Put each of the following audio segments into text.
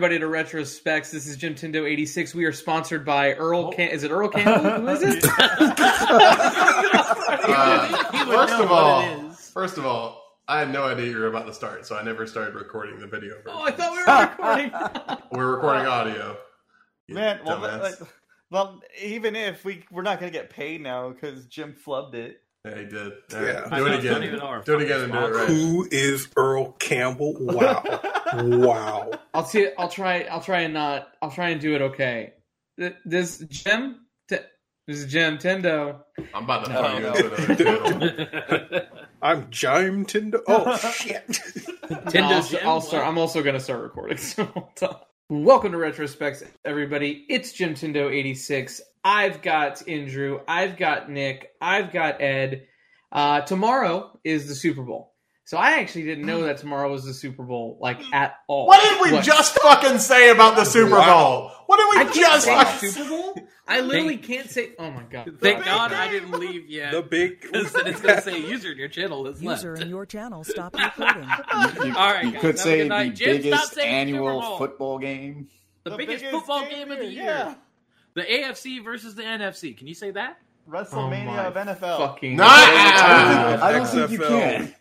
Welcome everybody to Retrospects. This is Jim Tindo eighty six. We are sponsored by Earl. Cam- is it Earl Campbell? Who is it? Uh, first of all, first of all, I had no idea you were about to start, so I never started recording the video. Version. oh, I thought we were recording. We're recording audio. You Man, well, like, well, even if we we're not gonna get paid now because Jim flubbed it. Yeah, he did. All Yeah. right, do it don't- don't even again. know our Do it again and do it right. Who is Earl Campbell? Wow. wow. I'll see. I'll try. I'll try and not. I'll try and do it okay. This Jim. This is Jim Tendo. I'm about to No, throw you no. into. I'm Jim Tinder. Oh, shit. Tendo I'll, Jim, I'll start. I'm also going to start recording. So hold on. welcome to Retrospects, everybody. It's Jim Tindo eighty six. I've got Andrew. I've got Nick. I've got Ed. Uh, tomorrow is the Super Bowl. So I actually didn't know that tomorrow was the Super Bowl, like at all. What did we just fucking say about the Super Wow. Bowl? What did I we can't just say fucking Super Bowl. I literally can't say. Oh my god! Thank big God I didn't leave yet. The big. Because then it's going to say user in your channel is left. User in your channel stop recording. You, All right, you guys, could say good the. Jim, biggest annual football game. the, The biggest, biggest football game game of the here, year. yeah. The AFC versus the NFC. Can you say that? WrestleMania Oh of NFL. Fucking. Nah! I don't think you XFL. can.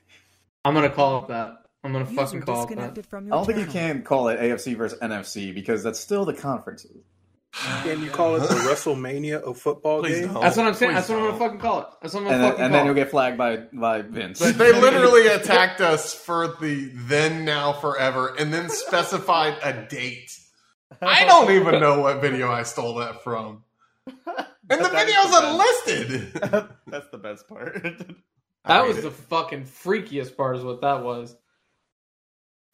I'm gonna call it that. I'm gonna User fucking call it that. disconnected from I your don't think you channel. can call it AFC versus NFC because that's still the conferences. Can you call it the WrestleMania of football Please game? don't. That's what I'm saying. Please That's what I'm gonna don't. fucking call it. That's what I'm gonna And then, fucking and call then you'll it. get flagged by by Vince. They literally attacked us for the then, now, forever, and then specified a date. I don't even know what video I stole that from. And the videos the are. That's the best part. That was hate the it. fucking freakiest part, is what that was.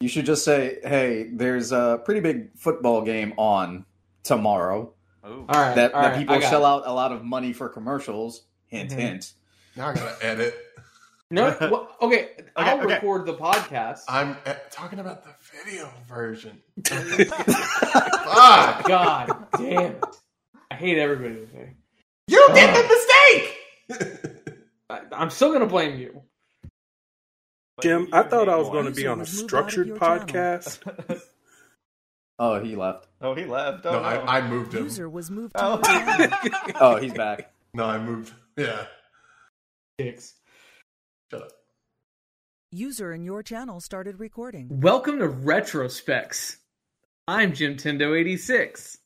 You should just say, "Hey, there's a pretty big football game on tomorrow Ooh. All right, that, all that right, people I shell it. out a lot of money for commercials." Hint, Mhm. hint. Now I gotta edit. No, well, okay, I'll okay. record the podcast. I'm eh, talking about the video version. Oh Fuck! God damn it! I hate everybody today. You did the mistake. I, I'm still gonna blame you. Jim, I thought I was going to be on a was moved out of structured podcast. Oh, he left. Oh, he left. Oh, no, no. I, I moved him. User was moved Oh. Oh, he's back. No, I moved. Yeah. Dicks. Shut up. User in your channel started recording. Welcome to Retrospects. I'm Jim Tendo86.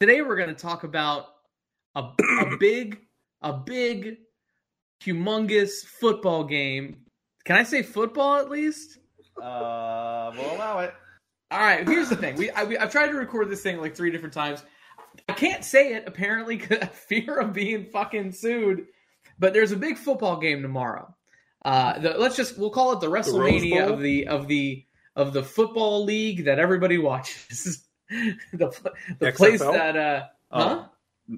Today we're going to talk about a, a big, a big, humongous football game. Can I say football at least? Uh, we'll allow it. All right. Here's the thing. We, I, we I've tried to record this thing like three different times. I can't say it apparently because fear of being fucking sued. But there's a big football game tomorrow. Uh, the, let's just we'll call it the Rose WrestleMania Bowl? of the of the of the football league that everybody watches. the the place that uh, huh? Oh,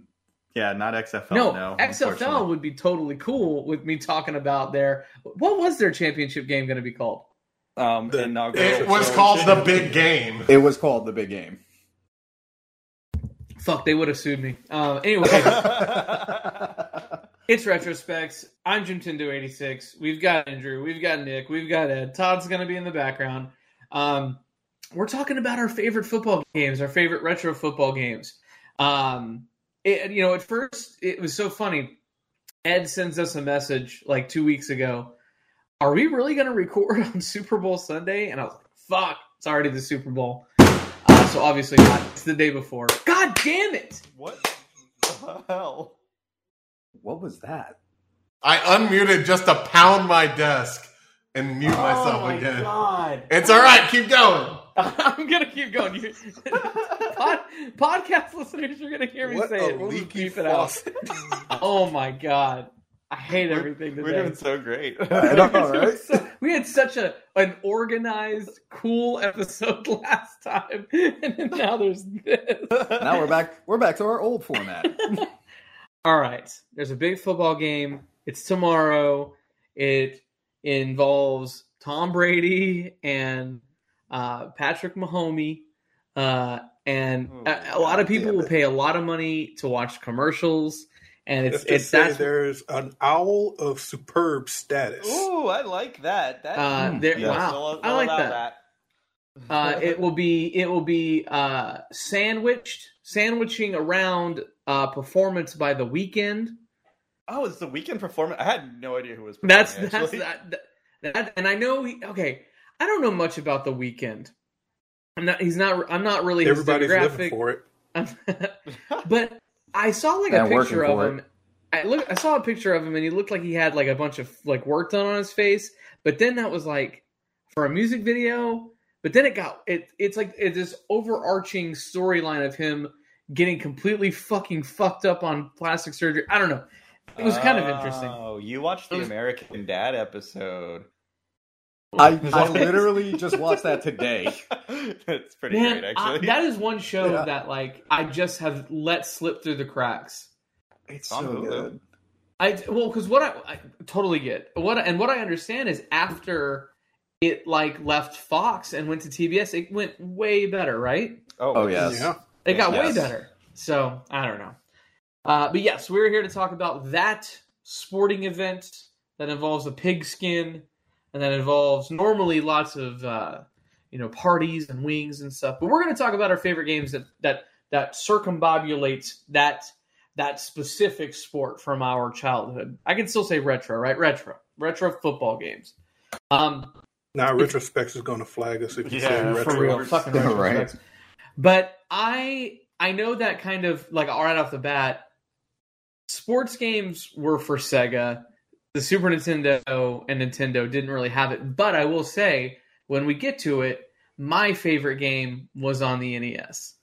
Yeah, not XFL. no, No, XFL would be totally cool with me talking about their what was their championship game going to be called? Um, The- inaugural It was show. called the big game. It was called the big game. Fuck, they would have sued me. Uh, anyway. It's retrospects. I'm Jim Tindo eighty six. We've got Andrew. We've got Nick. We've got Ed. Todd's going to be in the background. Um, we're talking about our favorite football games, our favorite retro football games. Um, it, you know, at first it was so funny. Ed sends us a message like two weeks ago. Are we really going to record on Super Bowl Sunday? And I was like, "Fuck, it's already the Super Bowl." Uh, so obviously not. It's the day before. God damn it! What the hell? What was that? I unmuted just to pound my desk and mute oh myself oh my again. God. It's all right. Keep going. I'm gonna keep going. You, pod, podcast listeners you're gonna hear me What say a it. We'll just leaky beep it out. Oh my god, I hate everything We're doing so great. I know, right? we had such a an organized, cool episode last time, and now there's this. Now we're back. We're back to our old format. All right, there's a big football game. It's tomorrow. It involves Tom Brady and uh, Patrick Mahomey. Uh, and Oh, a, a lot of people will pay a lot of money to watch commercials. And it's Let's it's say that's there's an owl of superb status. Ooh, I like that. That uh, Mm, there. yes. Wow, We'll- I we'll like allow that. Uh, it will be it will be uh, sandwiched sandwiching around uh, performance by the Weeknd. Oh, it's the Weeknd performance. I had no idea who was. That's performing, that's actually. that, that, that and I know he, okay. I don't know much about the Weeknd. I'm not. He's not. I'm not really. his Everybody's living for it. but I saw like a picture of for him. I look. I saw a picture of him, and he looked like he had like a bunch of like work done on his face. But then that was like for a music video. But then it got it. It's like it's this overarching storyline of him getting completely fucking fucked up on plastic surgery. I don't know. It was kind of interesting. Oh, you watched the was- American Dad episode. I, I literally just watched that today. That's pretty Man, great, I- actually. that is one show Yeah. that like I just have let slip through the cracks. It's so Hulu. good. I well because what I, I totally get what and what I understand is after it like left Fox and went to TBS, it went way better, right? Oh yes. Yeah. It got way better. So I don't know, uh, but yes, we're here to talk about that sporting event that involves a pigskin and that involves normally lots of uh, you know parties and wings and stuff. But we're going to talk about our favorite games that that that circumbobulates that that specific sport from our childhood. I can still say retro, right? Retro, retro football games. Um, Now retrospect is going to flag us if you say Yeah, retro. for real, fucking retro Right. But I I know that kind of like right off the bat, sports games were for Sega. The Super Nintendo and Nintendo didn't really have it. But I will say, when we get to it, my favorite game was on the NES.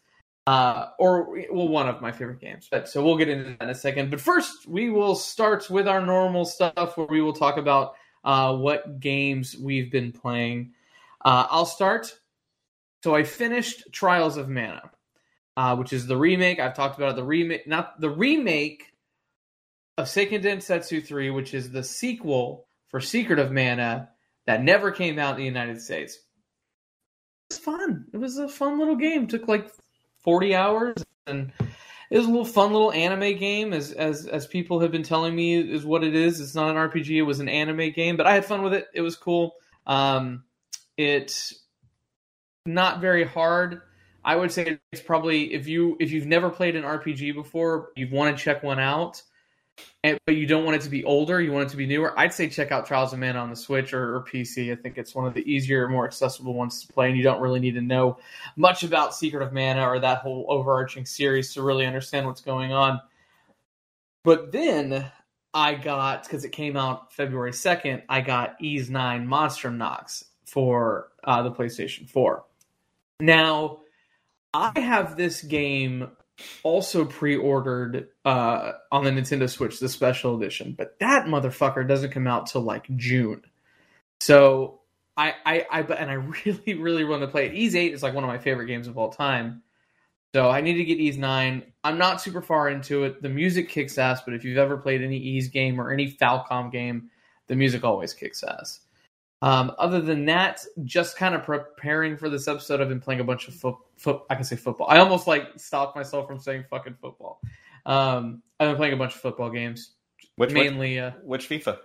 Uh, or well, one of my favorite games. But so we'll get into that in a second. But first, we will start with our normal stuff, where we will talk about uh, what games we've been playing. Uh, I'll start. So I finished Trials of Mana, uh, which is the remake. I've talked about it, the remake, not the remake of Seiken Densetsu 3, which is the sequel for Secret of Mana that never came out in the United States. It was fun. It was a fun little game. took like 40 hours and it was a little fun little anime game as as as people have been telling me is what it is. It's not an RPG, it was an anime game, but I had fun with it. It was cool. Um it's not very hard. I would say it's probably if you if you've never played an RPG before, you want to check one out, and, but you don't want it to be older, you want it to be newer. I'd say check out Trials of Mana on the Switch or, or PC. I think it's one of the easier, more accessible ones to play, and you don't really need to know much about Secret of Mana or that whole overarching series to really understand what's going on. But then I got because it came out February second. I got Ys Nine Monstrum Nox for uh, the PlayStation Four. Now, I have this game also pre-ordered uh, on the Nintendo Switch, the special edition, but that motherfucker doesn't come out till like June. So I, I, I, and I really, really want to play it. Ys Eight is like one of my favorite games of all time. So I need to get Ys Nine. I'm not super far into it. The music kicks ass, but if you've ever played any Ys game or any Falcom game, the music always kicks ass. Um, other than that, just kind of preparing for this episode, I've been playing a bunch of foot. Foot I can say football. I almost like stopped myself from saying fucking football. Um, I've been playing a bunch of football games, which, which mainly uh, which FIFA?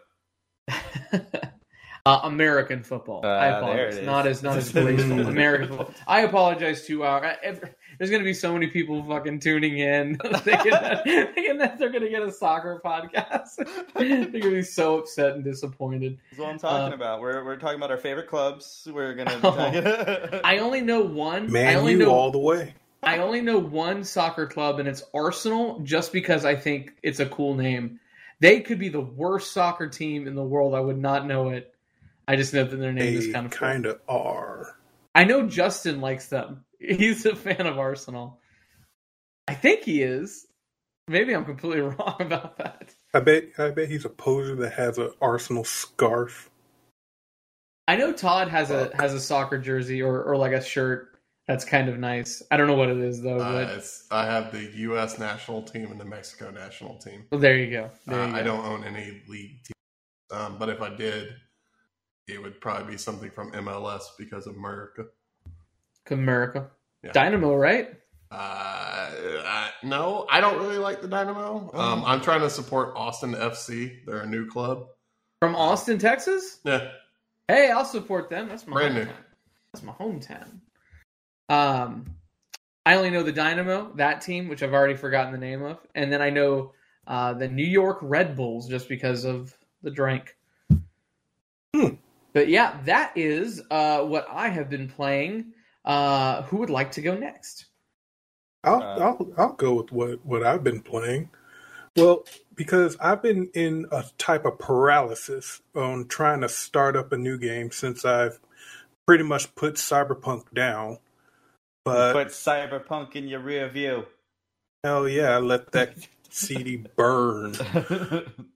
uh, American football. I Ah, apologize. it is. Not as not as graceful. American football. I apologize to our. I- ev- There's going to be so many people fucking tuning in, thinking, that, thinking that they're going to get a soccer podcast. they're going to be so upset and disappointed. That's what I'm talking Uh, about. We're we're talking about our favorite clubs. We're gonna. Oh. I only know one. I only you know all the way. I only know one soccer club, and it's Arsenal, just because I think it's a cool name. They could be the worst soccer team in the world. I would not know it. I just know that their name is kind of kind of are. I know Justin likes them. He's a fan of Arsenal. I think he is. Maybe I'm completely wrong about that. I bet. I bet he's a poser that has an Arsenal scarf. I know Todd has a has a soccer jersey or, or like a shirt that's kind of nice. I don't know what it is though, Uh, but it's, I have the U.S. national team and the Mexico national team. well, there you go. There Uh, you go. I don't own any league teams, um, but if I did, it would probably be something from MLS because of America. America. Yeah. Dynamo, right? Uh, I, no, I don't really like the Dynamo. Oh. Um, I'm trying to support Austin FC. They're a new club. From Austin, Texas? Yeah, Hey, I'll support them. That's my Brand new. hometown. That's my hometown. Um, I only know the Dynamo, that team, which I've already forgotten the name of, and then I know uh, the New York Red Bulls just because of the drink. Hmm. But yeah, that is uh, what I have been playing. Uh, who would like to go next? I'll Uh, I'll I'll go with what what I've been playing. Well, because I've been in a type of paralysis on trying to start up a new game since I've pretty much put Cyberpunk down. But Put Cyberpunk in your rear view. hell yeah, I let that CD burn.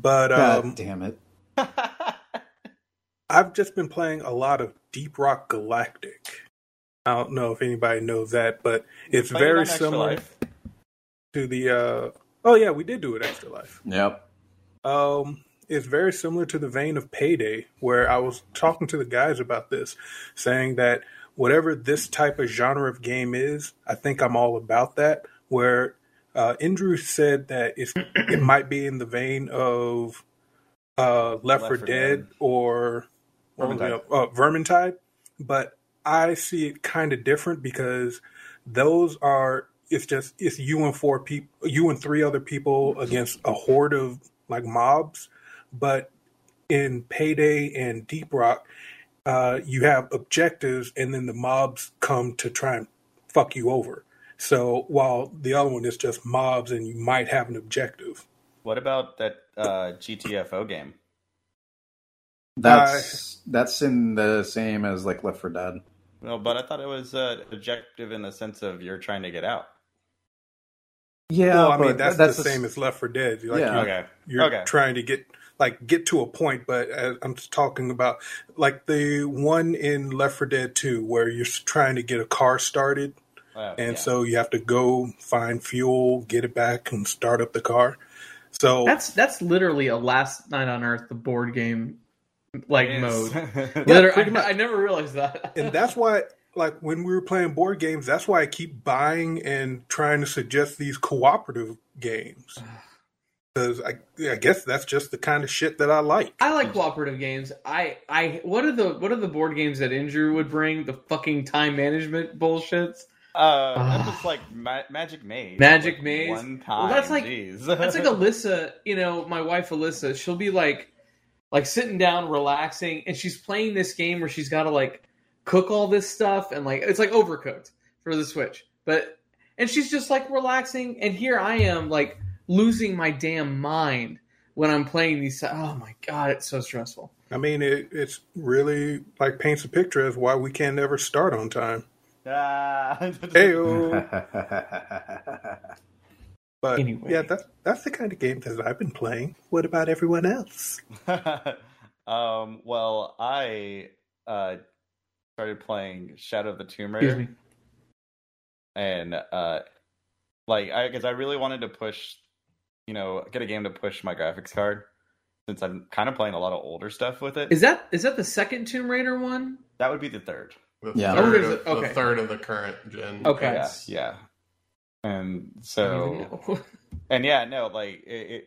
But God um, damn it. I've just been playing a lot of Deep Rock Galactic. I don't know if anybody knows that, but it's Played it very similar Life. to the. Uh, oh yeah, we did do it Extra Life. Yep. Um, it's very similar to the vein of Payday, where I was talking to the guys about this, saying that whatever this type of genre of game is, I think I'm all about that. Where uh, Andrew said that it's, it might be in the vein of uh, Left, 4 Left 4 Dead, Dead. or what was Vermintide. it? Uh, Vermintide, but I see it kind of different because those are it's just it's you and four people, you and three other people against a horde of like mobs. But in Payday and Deep Rock, uh, you have objectives, and then the mobs come to try and fuck you over. So while the other one is just mobs, and you might have an objective. What about that uh, GTFO game? That's that's in the same as like Left for Dead. No, but I thought it was uh, objective in the sense of you're trying to get out. Yeah, well, I mean that's, that's the the same as Left for Dead. Like Yeah. you Okay. you're Okay. trying to get like get to a point but i'm talking about like the one in left for dead 2 where you're trying to get a car started Uh, and yeah. so you have to go find fuel get it back and start up the car so That's that's literally a Last Night on Earth, the board game like It is. mode. Yeah, I. I never realized that. and that's why like when we were playing board games that's why i keep buying and trying to suggest these cooperative games because I, I guess that's just the kind of shit that i like I like cooperative games. I I what are the what are the board games that Andrew would bring? The fucking time management bullshits. Uh, that was like ma- Magic Maze. Magic like Maze? One time. Well, that's like- Jeez. That's like Alyssa, you know, my wife Alyssa. She'll be like, like sitting down, relaxing, and she's playing this game where she's got to like cook all this stuff, and like it's like overcooked for the Switch. But and she's just like relaxing, and here I am like losing my damn mind when I'm playing these. Oh my god, it's so stressful. I mean, it, it's really like paints a picture as why we can never start on time. Ah. Hey, but Anyway. yeah, that's that's the kind of game that I've been playing. What about everyone else? um, well, I uh, started playing Shadow of the Tomb Excuse Raider, me. and uh, like I because I really wanted to push, you know, get a game to push my graphics card since I'm kind of playing a lot of older stuff with it. Is that is that the second Tomb Raider one? that would be the third. The, Yeah. third Oh, of. Okay. the third of the current gen. Okay. Yeah, yeah. And I don't even so and yeah, no, like it,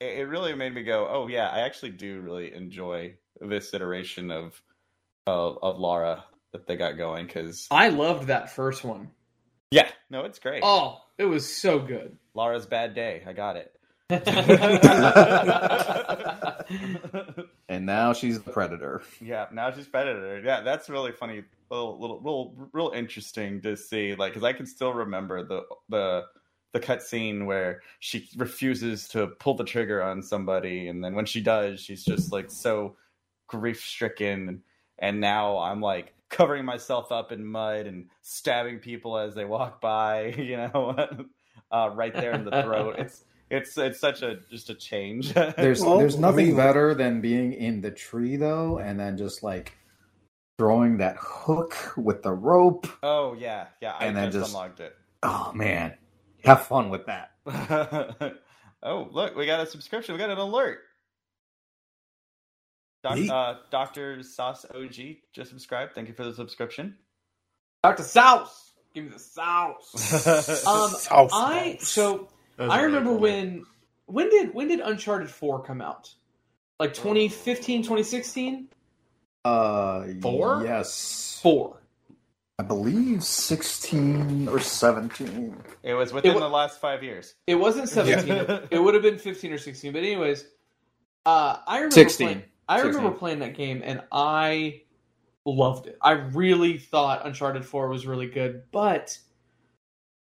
it, it really made me go, oh yeah, I actually do really enjoy this iteration of of, of Lara that they got going because I loved that first one. yeah, no, it's great. Oh, it was so good. Lara's bad day, I got it. and now she's the predator. yeah, now she's predator. Yeah, that's really funny. Little, little, little, real interesting to see. Like, because I can still remember the the the cutscene where she refuses to pull the trigger on somebody, and then when she does, she's just like so grief stricken. And now I'm like covering myself up in mud and stabbing people as they walk by. You know, uh, right there in the throat. It's it's it's such a just a change. There's Well, there's I nothing mean- better than being in the tree though, and then just like throwing that hook with the rope. oh yeah, yeah. I And then just just- unlocked it. Oh man, have fun with that. oh, look, we got a subscription. We got an alert. Doc, uh, Dr. Sauce OG just subscribed. Thank you for the subscription. Dr. Sauce, give me the sauce. um, Sauce I so That was I remember cool. when when did when did Uncharted 4 come out? Like 2015, 2016? Uh, Four? Yes. 4. I believe sixteen or seventeen. It was within wa- the last five years. It wasn't 17. It would have been 15 or 16. But anyways, uh, I remember 16. Playing, I remember playing that game and I loved it. I really thought Uncharted 4 was really good, but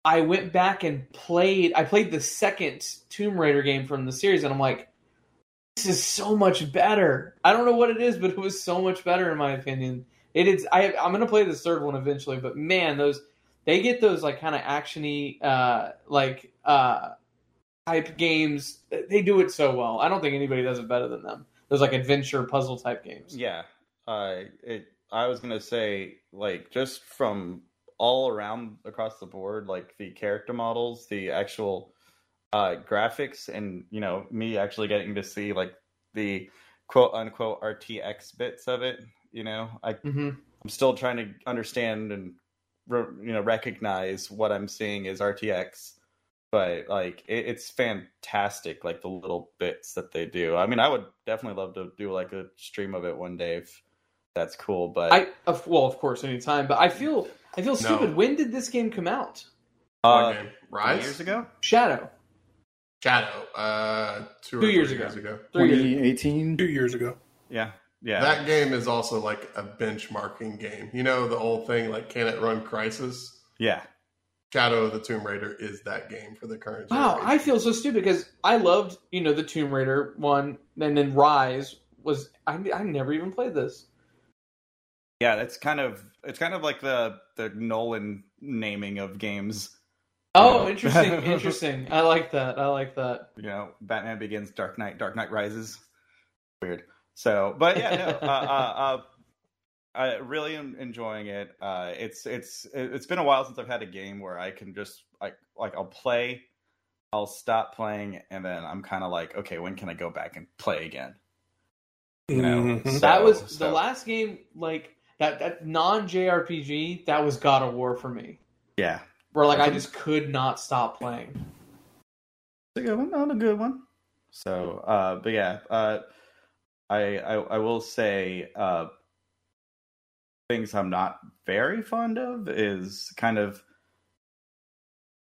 I went back and played. I played the second Tomb Raider game from the series, and I'm like, this is so much better. I don't know what it is, but it was so much better in my opinion. It is. I, I'm gonna play the third one eventually, but man, those they get those like kind of actiony, uh, like uh, type games. They do it so well. I don't think anybody does it better than them. Those like adventure puzzle type games. Yeah, uh. I was gonna say like just from all around across the board, like the character models, the actual uh, graphics, and you know me actually getting to see like the quote unquote RTX bits of it. You know, I hmm I'm still trying to understand and you know recognize what I'm seeing is RTX, but like it, it's fantastic. Like the little bits that they do. I mean, I would definitely love to do like a stream of it one day if that's cool. But I of, well, of course, anytime. But I feel I feel No. stupid. When did this game come out? uh, game? Rise? years ago. Shadow. Shadow. Uh, two, or Two years three ago. years ago. Three years. Twenty eighteen. Two years ago. Yeah, yeah. That game is also like a benchmarking game. You know the old thing like can it run Crysis? yeah. Shadow of the Tomb Raider is that game for the current Wow, generation. I feel so stupid because I loved you know the Tomb Raider one, and then Rise was I I never even played this. Yeah, that's kind of it's kind of like the the Nolan naming of games. Oh, Yeah. interesting, interesting. I like that. I like that. you know, Batman Begins, Dark Knight, Dark Knight Rises. Weird. So, but yeah, no, uh, uh, uh, I really am enjoying it. Uh, it's it's it's been a while since I've had a game where I can just like like I'll play, I'll stop playing, and then I'm kind of like, okay, when can I go back and play again? You know, Mhm. so- that was the last game like that that non JRPG. That was God of War for me, Yeah, where like I just could not stop playing. It's a good one. Not a good one. So, uh, but yeah, uh, I, I I will say uh, things I'm not very fond of is kind of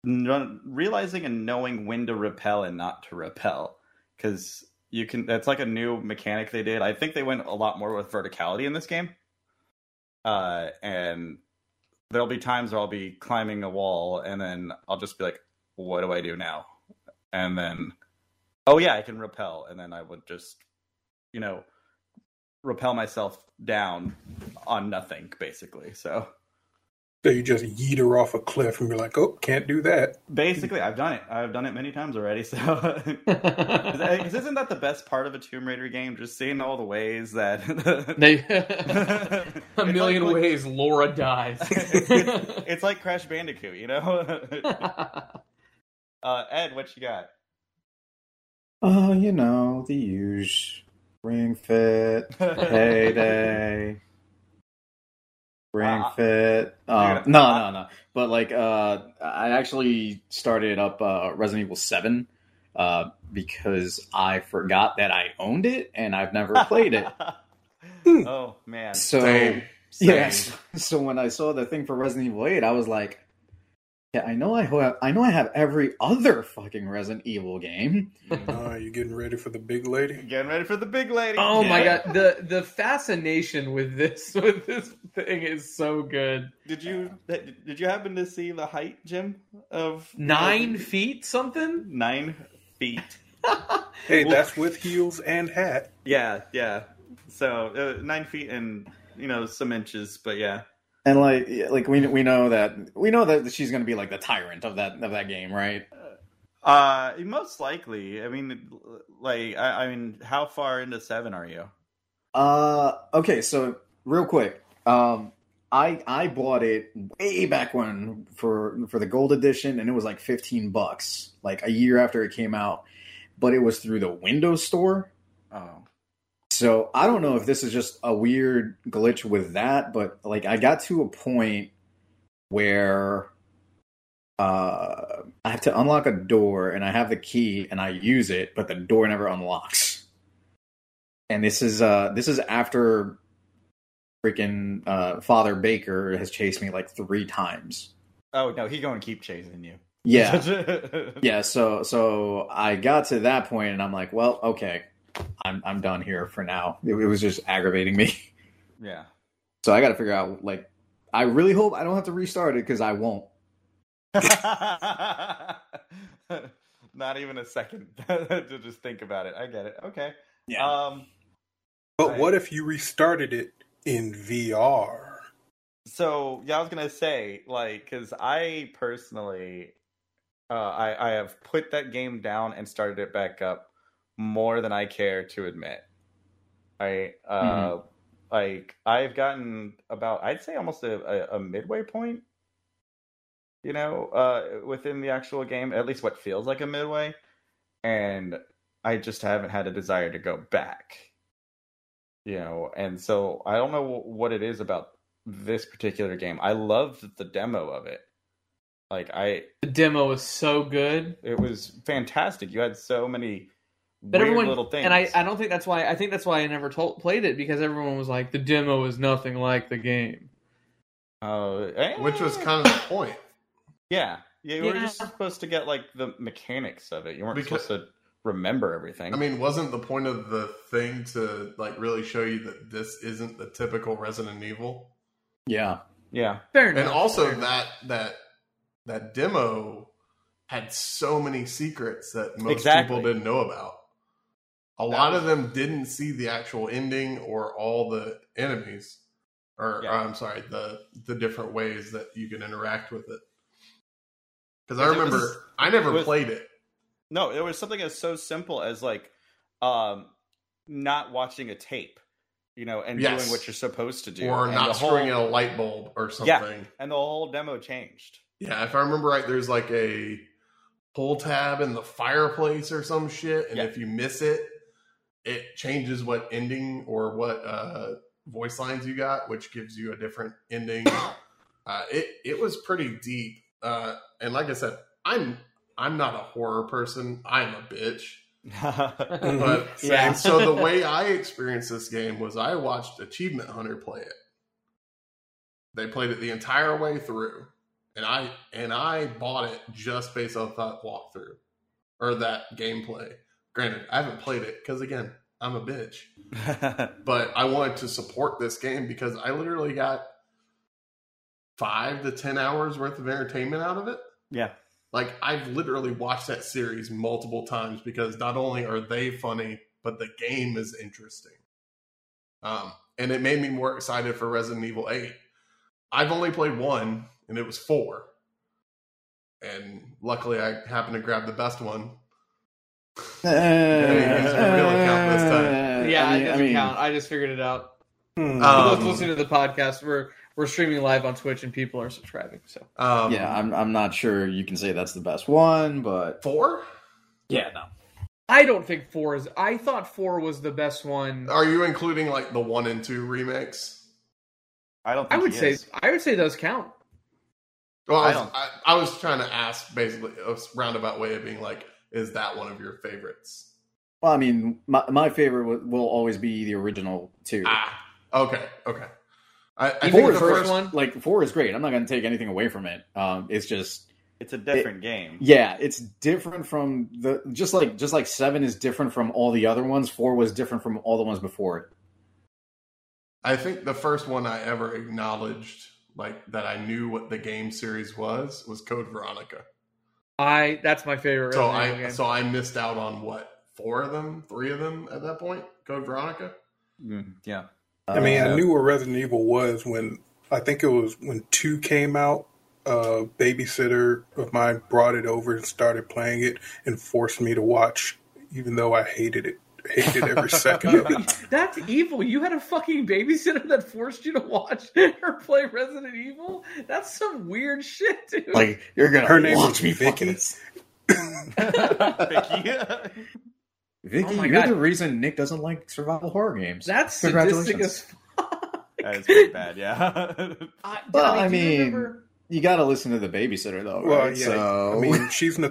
n- realizing and knowing when to repel and not to repel because you can. That's like a new mechanic they did. I think they went a lot more with verticality in this game, uh, and there'll be times where I'll be climbing a wall and then I'll just be like, "What do I do now?" and then oh yeah i can repel and then i would just you know repel myself down on nothing basically so So you just yeet her off a cliff and be like, oh, can't do that. basically i've done it i've done it many times already so because isn't that the best part of a tomb raider game just seeing all the ways that They, a million like- ways Lara dies. it's, it's like crash bandicoot you know uh ed what you got Oh, you know the usual. Ring fit, payday, ring Uh, fit. Uh, no, no, no. But like, uh, I actually started up uh, Resident Evil Seven uh, because I forgot that I owned it and I've never played it. oh man So Same. Same. yes. So when I saw the thing for Resident Evil Eight, I was like, "Yeah, I know I have. I know I have every other fucking Resident Evil game." Uh, you getting ready for the big lady? getting ready for the big lady Oh my god, the the fascination with this with this thing is so good. Did you did you happen to see the height, Jim? Of Nine feet something? nine feet. Hey, Well- that's with heels and hat. Yeah, yeah. So uh, nine feet and you know some inches, but yeah. And like, like we we know that we know that she's going to be like the tyrant of that of that game, right? Uh, most likely. I mean, like, I, I mean, how far into seven are you? Uh, okay. So real quick, um, I I bought it way back when for for the gold edition, and it was like fifteen bucks, like a year after it came out. But it was through the Windows Store. Oh, So I don't know if this is just a weird glitch with that, but like I got to a point where uh I have to unlock a door and I have the key and I use it, but the door never unlocks. And this is uh this is after freaking uh, Father Baker has chased me like three times. Oh no, he going to keep chasing you. Yeah, yeah. So so I got to that point, and I'm like, well, okay, I'm I'm done here for now. It, it was just aggravating me. yeah. So I got to figure out like. I really hope I don't have to restart it because I won't. Not even a second to just think about it. I get it. Okay. Yeah. Um. But Right. what if you restarted it in VR? So yeah, I was gonna say like because I personally, uh, I I have put that game down and started it back up more than I care to admit. I uh like I've gotten about I'd say almost a, a, a midway point. You know, uh, within the actual game, at least what feels like a midway, and I just haven't had a desire to go back. You know, and so I don't know what it is about this particular game. I loved the demo of it. Like I, The demo was so good. it was fantastic. You had so many But weird everyone, little things. and I, I don't think that's why. I think that's why I never told, played it because everyone was like, the demo is nothing like the game. uh, eh, Which was kind of the point. yeah, yeah. You were just supposed to get like the mechanics of it. You weren't Because- supposed to remember everything. I mean, wasn't the point of the thing to like really show you that this isn't the typical Resident Evil? Yeah. yeah, Fair enough. And also fair enough. that that that demo had so many secrets that most Exactly. people didn't know about. A lot was- of them didn't see the actual ending or all the enemies, or Yeah. I'm sorry, the the different ways that you can interact with it. Because I remember was- I never it was- played it. no, it was something as so simple as like, um, not watching a tape, you know, and Yes. doing what you're supposed to do, or and not screwing whole, in a light bulb or something. Yeah. and the whole demo changed. Yeah, if I remember right, there's like a pull tab in the fireplace or some shit, and Yeah. if you miss it, it changes what ending or what uh, voice lines you got, which gives you a different ending. uh, it it was pretty deep, uh, and like I said, I'm I'm not a horror person. I'm a bitch. But Yeah. so the way I experienced this game was I watched Achievement Hunter play it. They played it the entire way through, and I and I bought it just based off that walkthrough or that gameplay. Granted, I haven't played it because again, I'm a bitch. But I wanted to support this game because I literally got five to ten hours worth of entertainment out of it. yeah, Like I've literally watched that series multiple times because not only are they funny, but the game is interesting. Um, and it made me more excited for Resident Evil 8. I've only played one, and it was four. And luckily, I happened to grab the best one. Uh, really count this time. yeah, I mean, it doesn't mean, count. I just figured it out. Hmm. Um, For those listening to the podcast, we're we're streaming live on Twitch and people are subscribing. So Um, yeah, I'm I'm not sure you can say that's the best one, but four. yeah, no. I don't think four is. I thought four was the best one. Are you including like the one and two remakes? I don't. I would he say is. I would say those count. Well, I I was, I, I was trying to ask basically a roundabout way of being like, is that one of your favorites? Well, I mean, my my favorite will, will always be the original two. Ah, okay, okay. I, I You think think the the first first one? like four is great. I'm not going to take anything away from it. Um, it's just It's a different game. yeah, it's different from the just like just like seven is different from all the other ones. Four was different from all the ones before it. I think the first one I ever acknowledged, like that I knew what the game series was, was Code Veronica. I that's my favorite. So I game. so I missed out on what four of them, three of them at that point. Code Veronica. Mm, yeah. I mean, I Uh, knew what Resident Evil was when I think it was when two came out. A babysitter of mine brought it over and started playing it and forced me to watch, even though I hated it, hated every second of it. That's evil. You had a fucking babysitter that forced you to watch or play Resident Evil. That's some weird shit, dude. like you're gonna Her name watch was me Vicky. fucking. Vicky. Vicky, Oh my you're God. the reason Nick doesn't like survival horror games. that's sadistic Congratulations. as fuck. that is pretty bad. Yeah. I, Well, I do you mean- remember- You got to listen to the babysitter though, Well, right? yeah. So I mean, she's an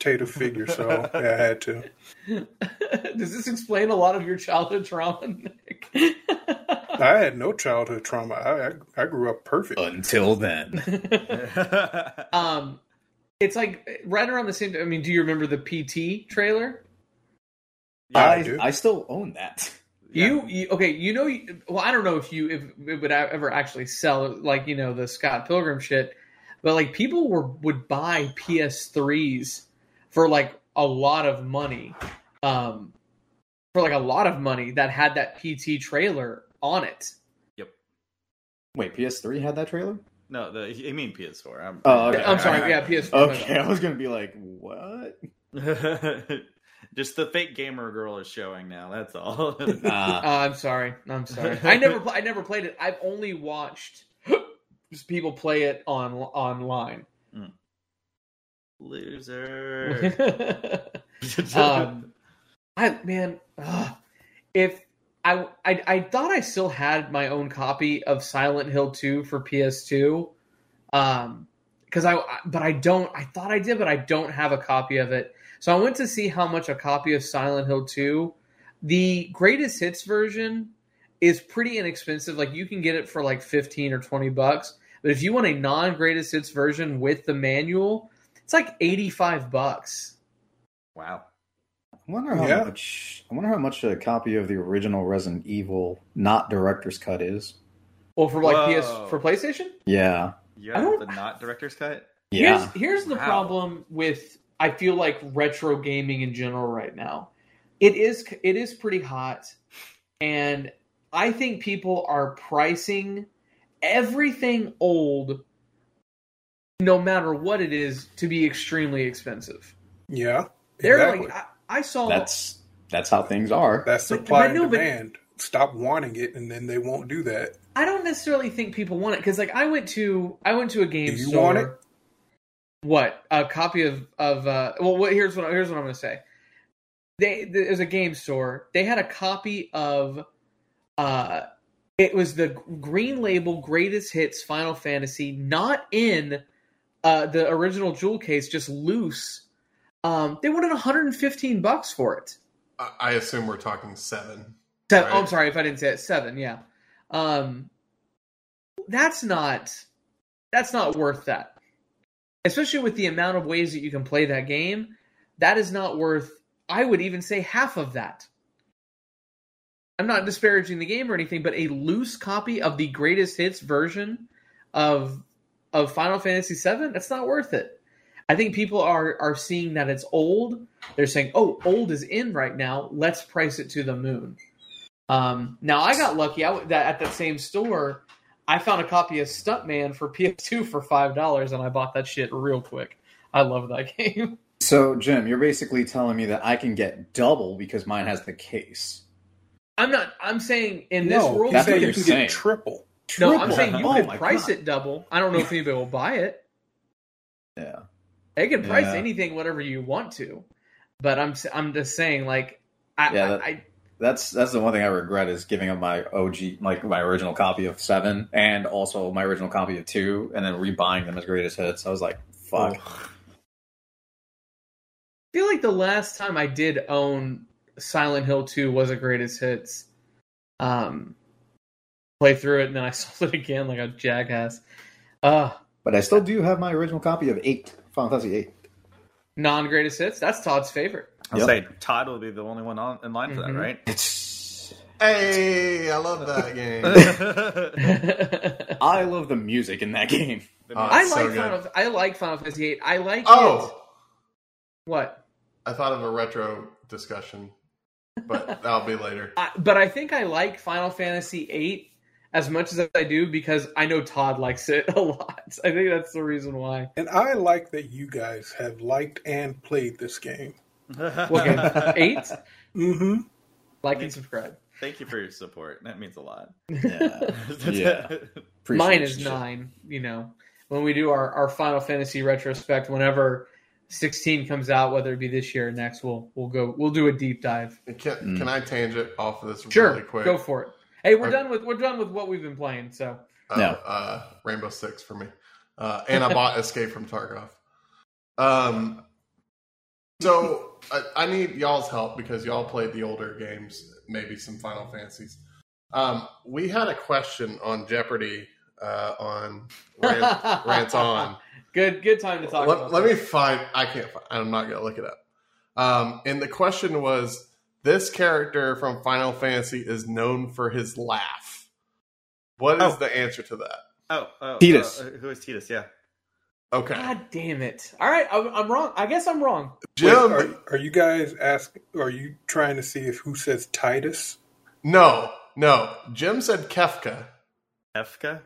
authoritative figure, so yeah, I had to. does this explain a lot of your childhood trauma, Nick? I had no childhood trauma. I I, I grew up perfect. Until then, um, it's like right around the same. I mean, do you remember the PT trailer? Yeah, I I, do. I still own that. You, you okay? You know, well, I don't know if you if it would ever actually sell like you know the Scott Pilgrim shit, but like people were would buy PS3s for like a lot of money, um, for like a lot of money that had that PT trailer on it. Yep. Wait, PS3 had that trailer? no, the, I mean PS4. I'm, Oh, okay. I'm sorry, yeah, PS4. Okay, I was gonna be like, what? Just the fake gamer girl is showing now. That's all. Uh, Uh, I'm sorry. I'm sorry. I never. I never played it. I've only watched just people play it on online. Loser. um, I man, ugh. if I, I I thought I still had my own copy of Silent Hill 2 for PS2, um, because I but I don't. I thought I did, but I don't have a copy of it. So I went to see how much a copy of Silent Hill 2, the greatest hits version, is pretty inexpensive. Like you can get it for like fifteen or twenty bucks. But if you want a non greatest hits version with the manual, it's like eighty five bucks. wow. I wonder how Yeah. much. I wonder how much a copy of the original Resident Evil, not director's cut, is. Well, for like Whoa. PS for PlayStation. Yeah, You I have don't- the not director's cut? yeah. Here's here's the Wow. problem with I feel like retro gaming in general right now. It is it is pretty hot, and I think people are pricing everything old, no matter what it is, to be extremely expensive. Yeah, They're exactly. like I, I saw That's that's how things are. that's but- supply but no, and but- demand. Stop wanting it, and then they won't do that. I don't necessarily think people want it because like I went to I went to a game Do you store. want it? What a copy of of uh, well what, here's what here's what I'm going to say. They there's a game store. They had a copy of uh it was the green label greatest hits Final Fantasy not in uh the original jewel case just loose. Um they wanted 115 bucks for it. I, assume we're talking seven. Seven, Right. oh, I'm sorry if I didn't say it. Seven, yeah. Um, that's not that's not worth that. Especially with the amount of ways that you can play that game, that is not worth. I would even say half of that. I'm not disparaging the game or anything, but a loose copy of the greatest hits version of of Final Fantasy VII, that's not worth it. I think people are are seeing that it's old. They're saying, "Oh, old is in right now. Let's price it to the moon." Um, now I got lucky. I w- that at that same store, I found a copy of Stuntman for PS2 for five dollars, and I bought that shit real quick. I love that game. So, Jim, you're basically telling me that I can get double because mine has the case. I'm not. I'm saying in this world, he that's said what you you're can saying. get triple. No, I'm saying you Oh could price God. it double. I don't know if anybody will buy it. Yeah. They can price Yeah. anything whatever you want to, but I'm I'm just saying like I Yeah, that- I That's that's the one thing I regret is giving up my OG, like my original copy of seven, and also my original copy of two, and then rebuying them as greatest hits. I was like, fuck. feel like the last time I did own Silent Hill 2 was a greatest hits. Um, play through it and then I sold it again like a jackass. Uh, But I still do have my original copy of eight, Final Fantasy eight. non greatest hits. That's Todd's favorite. I'll Yep. say Todd will be the only one on, in line for that, Mhm. right? It's. Hey, I love that game. I love the music in that game. I like so good. Final. I like Final Fantasy 8. I like it. Oh, What? I thought of a retro discussion, but that'll be later. I, but I think I like Final Fantasy 8 as much as I do because I know Todd likes it a lot. I think that's the reason why. And I like that you guys have liked and played this game. What game? Eight? Mm-hmm. Like and subscribe. Thank you for your support. That means a lot. Yeah. Yeah. Mine is shit. nine. You know, when we do our, our Final Fantasy retrospect, whenever sixteen comes out, whether it be this year or next, we'll we'll go we'll do a deep dive. Can, Mm. can I tangent off of this Sure, really quick? go for it. Hey, we're Okay. done with we're done with what we've been playing. So Uh, No. uh, Rainbow Six for me, uh, and I bought Escape from Tarkov. Um, so I, I need y'all's help because y'all played the older games, maybe some Final Fantasies. Um, we had a question on Jeopardy uh, on Rant, Rants On. Good, good time to talk Let, about. let me find. I can't. Find, I'm not gonna look it up. Um, and the question was: This character from Final Fantasy is known for his laugh. What is Oh. the answer to that? Oh, oh Titus. uh, who is Titus? Yeah. Okay, God damn it! All right, I'm, I'm wrong. I guess I'm wrong. Wait, Jim. are, are you guys asking? Are you trying to see if who says Titus? no, no. Jim said Kefka Efka.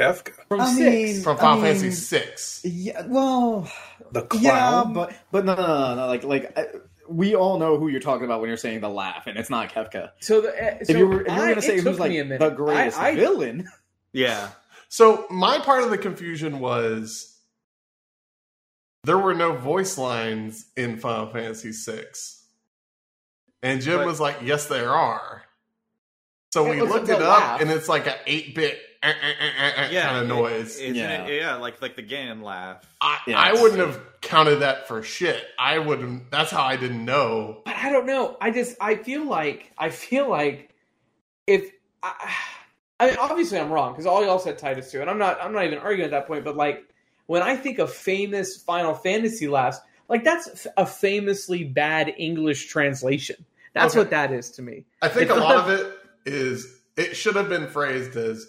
Efka, From I six. mean- from Final I mean- Fantasy Six. Yeah, well, the clown. yeah, but but no, no, no, no. Like like I, we all know who you're talking about when you're saying the laugh, and it's not Kefka. so the uh, If so you were if you were I- going to say who's like me a minute. the greatest I, I, villain, Yeah. So my part of the confusion was there were no voice lines in Final Fantasy VI, and Jim But- was like, "Yes, there are." So we looked it up, laugh. and it's like an eight-bit Eh, eh, eh, eh, Yeah. kind of noise. Isn't Yeah. it? Yeah, like like the Ganon laugh. I, Yeah, I wouldn't have counted that for shit. I wouldn't. That's how I didn't know. but I don't know. I just I feel like I feel like if I, I mean obviously I'm wrong because all y'all said Titus too, and I'm not I'm not even arguing at that point. But like when I think of famous Final Fantasy laughs, like that's a famously bad English translation. That's Okay. what that is to me. I think It's a not- lot of it is. It should have been phrased as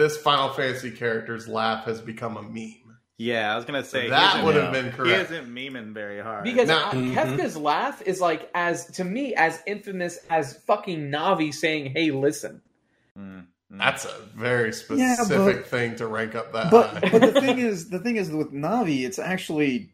this Final Fantasy character's laugh has become a meme. Yeah, I was gonna say that would have been correct. He correct. isn't memeing very hard. Because Now- I- Mhm. Kefka's laugh is like as to me as infamous as fucking Navi saying, "Hey, listen." Mm. That's a very Yeah, specific but- thing to rank up that but high. but the thing is, the thing is with Navi, it's actually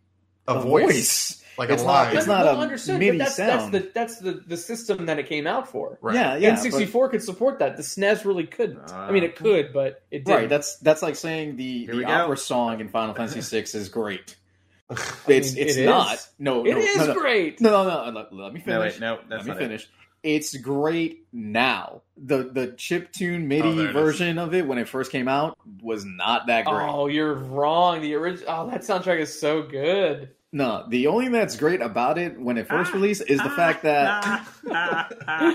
a a voice, voice. Like It's a not- line. it's not a understood, MIDI but that's, sound. That's the that's the, the system that it came out for. right. Yeah, yeah. N64 could support that. The SNES really couldn't. I mean, it uh, could, but it didn't. right. That's that's like saying the Here we the go. opera song in Final Fantasy VI is great. I It's mean, it's it not. is. No, It no, is no, no. great. No, no, no. Let, let me No, finish. wait, no, let me not finish. It's great now. The the chip tune oh, MIDI Oh, there it is. version of it when it first came out was not that great. Oh, you're wrong. The original. Oh, that soundtrack is so good. No, the only thing that's great about it when it first ah, released is the ah, fact that ah,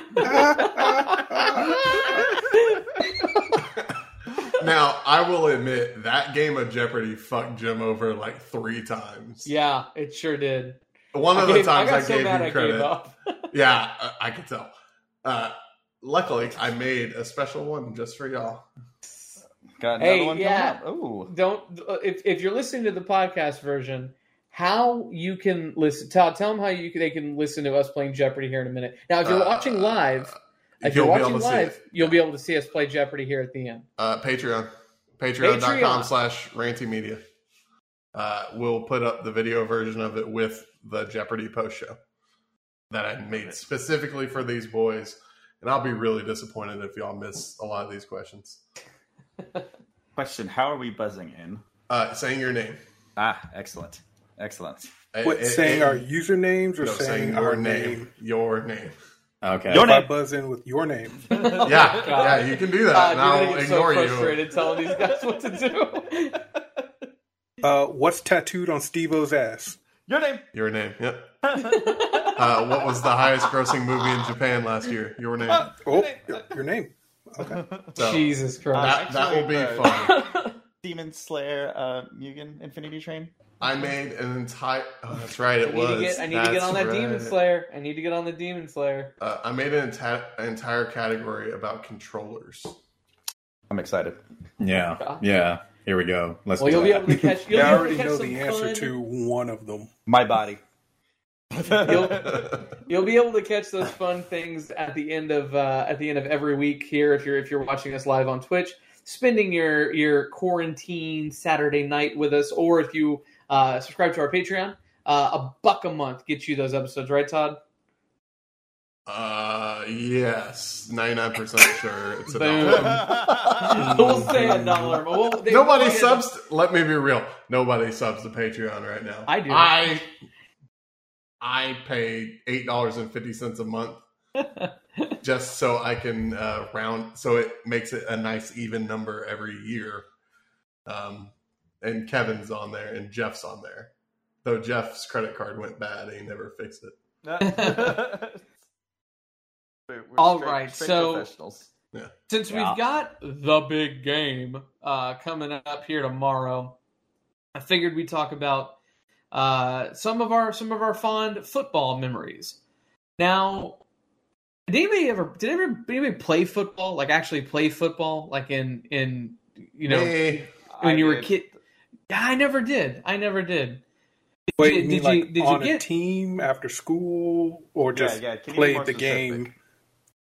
now, I will admit that game of Jeopardy fucked Jim over like three times. yeah, it sure did. One of I the times I, got so gave mad you I credit. gave. Yeah, I, I could tell. Uh, luckily, I made a special one just for y'all. Got another Hey, one yeah. coming up. Ooh. Don't if if you're listening to the podcast version, how you can listen? Tell tell them how you can, they can listen to us playing Jeopardy here in a minute. Now, if you're Uh, watching live, if you'll you're watching able to see live, you'll be able to see us play Jeopardy here at the end. Uh, Patreon. Patreon.com Patreon. slash ranty media. Uh, we'll put up the video version of it with the Jeopardy post show that I made specifically for these boys. And I'll be really disappointed if y'all miss a lot of these questions. Question: How are we buzzing in? Uh, saying your name. Ah, excellent, excellent. What, It- it- saying it- our usernames or no, saying, your our name. name? Your name. okay. Your If I name. buzz in with your name, Yeah, yeah, you can do that. God, and you're I'll gonna get so ignore you. frustrated telling these guys what to do. uh, what's tattooed on Steve-O's ass? Your name. Your name. Yep. Uh, what was the highest grossing movie in Japan last year? Your name. Oh, your, your name. Okay. So, Jesus Christ! that, that will be fun. Demon Slayer, uh, Mugen, Infinity Train. I made an entire. Oh, that's right. It need, was. get, I need to get on that Demon. Slayer. I need to get on the Demon Slayer. Uh, I made an, enti- an entire category about controllers. I'm excited. Yeah, yeah. Here we go. Let's. Well, you'll be able to catch. You'll Yeah, I be able already to catch know some the answer fun- to one of them. My body. You'll, you'll be able to catch those fun things at the end of uh, at the end of every week here if you're if you're watching us live on Twitch, spending your your quarantine Saturday night with us, or if you uh, subscribe to our Patreon, uh, a buck a month gets you those episodes, right, Todd? uh, yes, ninety nine percent sure it's a dollar. we'll say a dollar. but we'll- Nobody subs. Let me be real. Nobody subs to Patreon right now. I do. I I pay eight dollars and fifty cents a month just so I can uh, round. So it makes it a nice even number every year. Um, and Kevin's on there, and Jeff's on there. Though Jeff's credit card went bad, and he never fixed it. We're- we're All straight- right, straight so- professionals. since Yeah. we've got the big game uh, coming up here tomorrow, I figured we'd talk about uh, some of our some of our fond football memories. Now, did anybody ever did ever anybody play football? Like actually play football? Like in in you know Hey, when I you were a kid? Yeah, I never did. I never did. Wait, you- you mean did like you- did you on a team after school, or just yeah, can you be played the game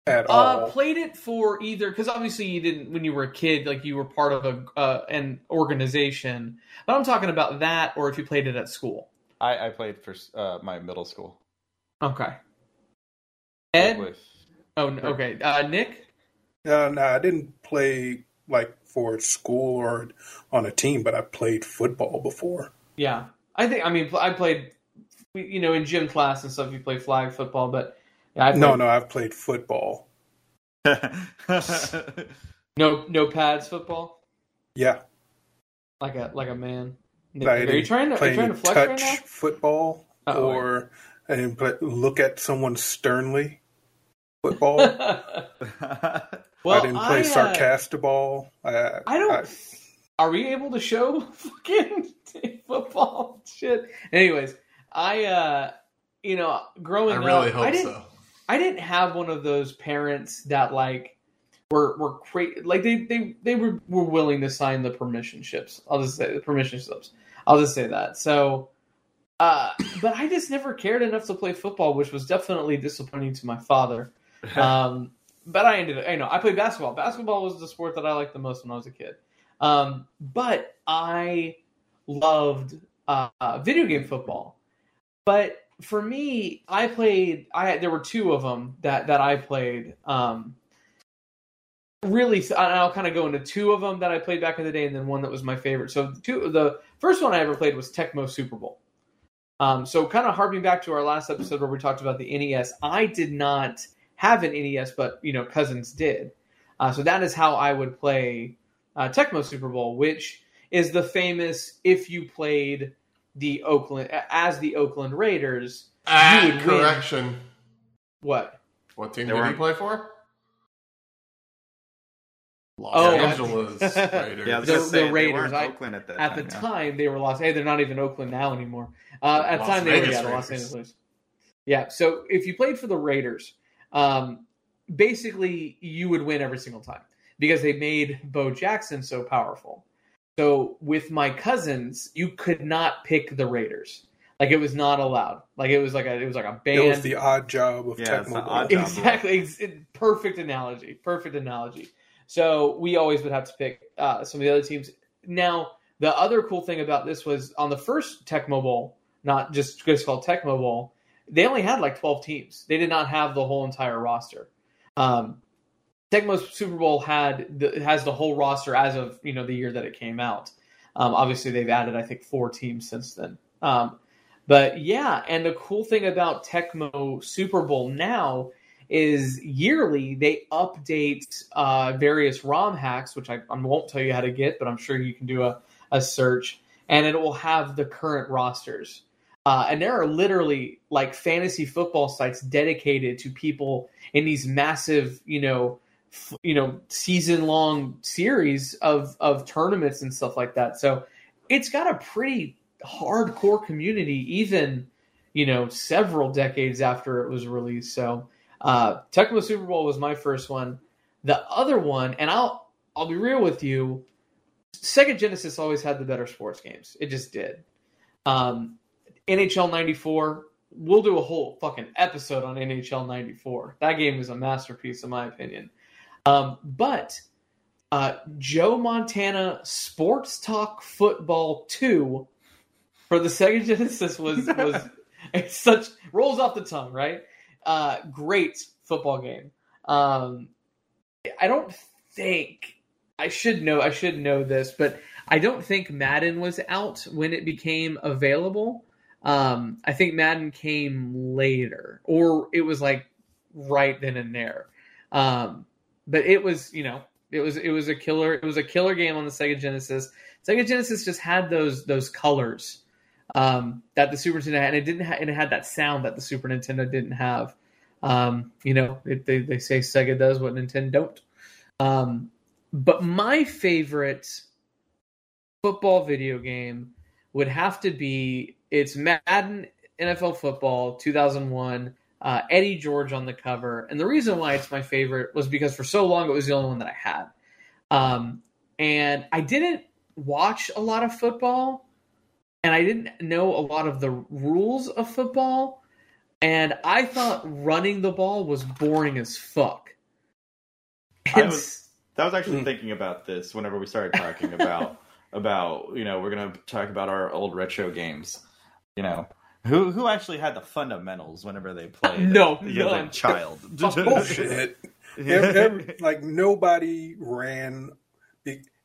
at Uh, all? played it for either because obviously you didn't when you were a kid, like you were part of a uh, an organization. But I'm talking about that, or if you played it at school. I, I played for uh, my middle school. Okay. Ed. With, Oh, no, okay. Uh, Nick. Uh, no, I didn't play like for school or on a team, but I played football before. Yeah, I think. I mean, I played. You know, in gym class and stuff, you play flag football, but yeah, I played, No, no, I've played football. no, no pads football, Yeah, like a like a man. I are you trying to are you trying to flex touch right football Oh, or I didn't play, look at someone sternly football. well, I didn't play uh, sarcastaball. I, I don't. are we able to show fucking football shit? Anyways, I uh, you know, growing I really up, hope I didn't. so. I didn't have one of those parents that like were were cra- like they they they were were willing to sign the permission slips. I'll just say the permission slips. I'll just say that. So, uh, but I just never cared enough to play football, which was definitely disappointing to my father. Um, but I ended up, you know, I played basketball. Basketball was the sport that I liked the most when I was a kid. Um, but I loved uh, video game football. But for me, I played. I there were two of them that that I played. Um, really, I'll kind of go into two of them that I played back in the day, and then one that was my favorite. So two, the first one I ever played was Tecmo Super Bowl. Um, so kind of harping back to our last episode where we talked about the NES, I did not have an NES, but you know cousins did. Uh, so that is how I would play uh, Tecmo Super Bowl, which is the famous if you played the Oakland as the Oakland Raiders, Ah, you would win. correction. what? What team They did he weren't- play for? Los Oh, Angeles Raiders. yeah, I was The- the Raiders, weren't I- Oakland at that At time. the yeah. time, they were Los. Hey, they're not even Oakland now anymore. Uh, at the Las time, they were yeah, the Los Angeles. Yeah. So if you played for the Raiders, um, basically you would win every single time because they made Bo Jackson so powerful. So with my cousins, you could not pick the Raiders. Like it was not allowed. Like it was like a it was like a band. It was the odd job of Yeah, it's the Tecmo odd Bowl. job. exactly Ex- perfect analogy perfect analogy so we always would have to pick uh, some of the other teams now the other cool thing about this was on the first Tecmo Bowl, not just just called Tech bowl they only had like 12 teams. They did not have the whole entire roster. Um, tecmo super bowl had the, has the whole roster as of you know the year that it came out. Um, obviously they've added i think four teams since then. Um, but yeah, and the cool thing about Tecmo Super Bowl now is yearly they update uh, various ROM hacks, which I, I won't tell you how to get, but I'm sure you can do a, a search, and it will have the current rosters. Uh, and there are literally like fantasy football sites dedicated to people in these massive, you know, f- you know, season long series of of tournaments and stuff like that. So it's got a pretty hardcore community, even you know, several decades after it was released. So uh, Tecmo Super Bowl was my first one. The other one, and I'll I'll be real with you, Sega Genesis always had the better sports games. It just did. Um, NHL '94. We'll do a whole fucking episode on NHL '94. That game is a masterpiece, in my opinion. Um, but uh, Joe Montana Sports Talk Football 2 for the Sega Genesis was was it's such rolls off the tongue, right? Uh, great football game. Um, I don't think I should know I should know this, but I don't think Madden was out when it became available. Um, I think Madden came later, or it was like right then and there. Um, but it was, you know, it was it was a killer. It was a killer game on the Sega Genesis. Sega Genesis just had those those colors um, that the Super Nintendo had, and it didn't. Ha- and it had that sound that the Super Nintendo didn't have. Um, you know, it, they they say Sega does what Nintendo don't. Um, but my favorite football video game would have to be it's Madden NFL Football 2001. Uh, Eddie George on the cover, and the reason why it's my favorite was because for so long it was the only one that I had, um, and I didn't watch a lot of football, and I didn't know a lot of the rules of football, and I thought running the ball was boring as fuck. I was that was actually Mm. thinking about this whenever we started talking about about you know we're gonna talk about our old retro games. You know who who actually had the fundamentals whenever they played. No, you know, none. a child. Bullshit. Every, every, like nobody ran,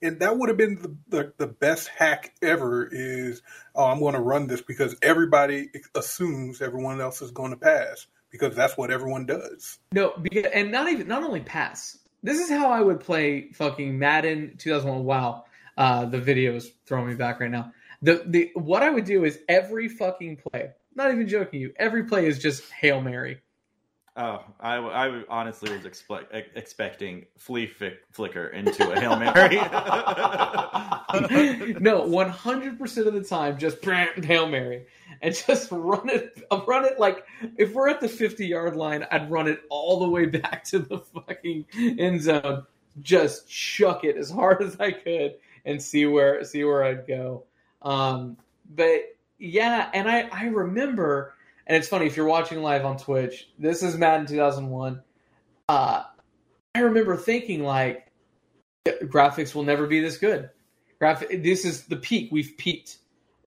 and that would have been the, the the best hack ever. Is oh, I'm going to run this because everybody assumes everyone else is going to pass because that's what everyone does. No, because, and not even not only pass. This is how I would play fucking Madden 2001. Wow, uh, the video is throwing me back right now. The the what I would do is every fucking play. Not even joking you. Every play is just hail mary. Oh, I, I honestly was expect, expecting flea fick, flicker into a hail mary. no, 100 percent of the time, just hail mary and just run it. Run it like if we're at the 50 yard line, I'd run it all the way back to the fucking end zone. Just chuck it as hard as I could and see where see where I'd go. Um, but yeah, and I I remember, and it's funny if you're watching live on Twitch. This is Madden 2001. Uh, I remember thinking like, graphics will never be this good. Graphic. This is the peak. We've peaked.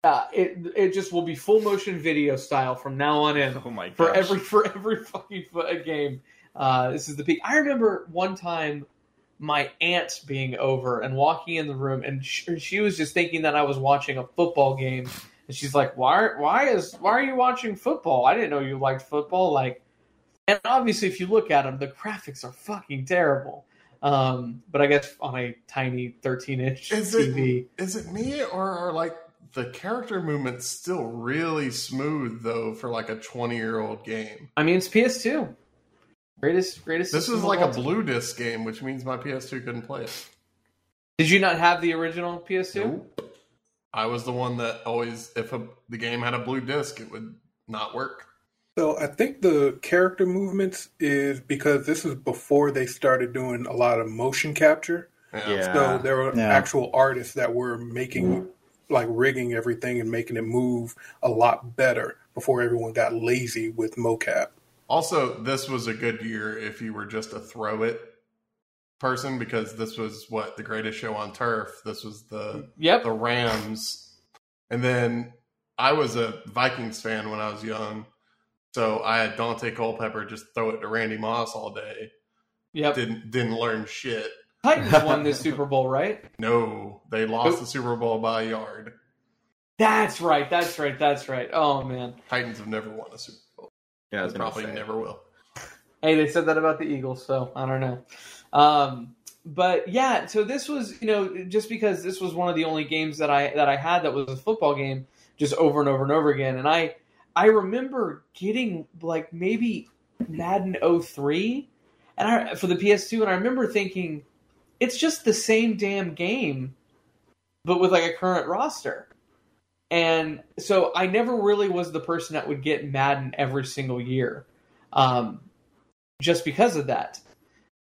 Uh, it it just will be full motion video style from now on in oh my god! for every for every fucking game. Uh, this is the peak. I remember one time my aunt being over and walking in the room, and she, she was just thinking that I was watching a football game, and she's like, "Why? Why is? Why are you watching football? I didn't know you liked football." Like, and obviously, if you look at them, the graphics are fucking terrible. Um, but I guess on a tiny 13 inch Is it- TV, Is it me or are like the character movements still really smooth though for like a 20 year old game? I mean, it's PS2. Greatest, greatest. This is like a time. blue disc game, which means my PS2 couldn't play it. Did you not have the original PS2? I was the one that always, if a, the game had a blue disc, it would not work. So I think the character movements is because this is before they started doing a lot of motion capture. Yeah. So there were Yeah. actual artists that were making, like rigging everything and making it move a lot better before everyone got lazy with mocap. Also, this was a good year if you were just a throw it person because this was what the greatest show on turf. This was the Yep. the Rams, and then I was a Vikings fan when I was young, so I had Daunte Culpepper just throw it to Randy Moss all day. Yep. Didn't didn't learn shit. Titans won this Super Bowl, right? No, they lost the Super Bowl by a yard. That's right. That's right. That's right. Oh man. Titans have never won a Super Bowl. Yeah, I was They gonna probably say. never will. Hey, they said that about the Eagles, so I don't know. Um, but yeah, so this was, you know, just because this was one of the only games that I that I had that was a football game, just over and over and over again, and I I remember getting like maybe Madden 03 and I for the PS2, and I remember thinking it's just the same damn game, but with like a current roster. And so I never really was the person that would get Madden every single year. Um, just because of that.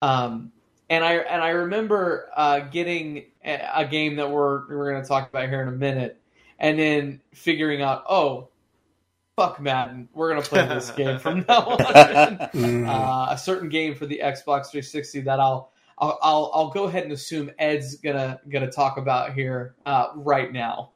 Um, and I and I remember uh, getting a, a game that we're we're going to talk about here in a minute, and then figuring out, oh, fuck Madden, we're going to play this game from now on. Mm. uh, a certain game for the Xbox 360 that I'll. I'll, I'll I'll go ahead and assume Ed's gonna gonna talk about here uh, right now.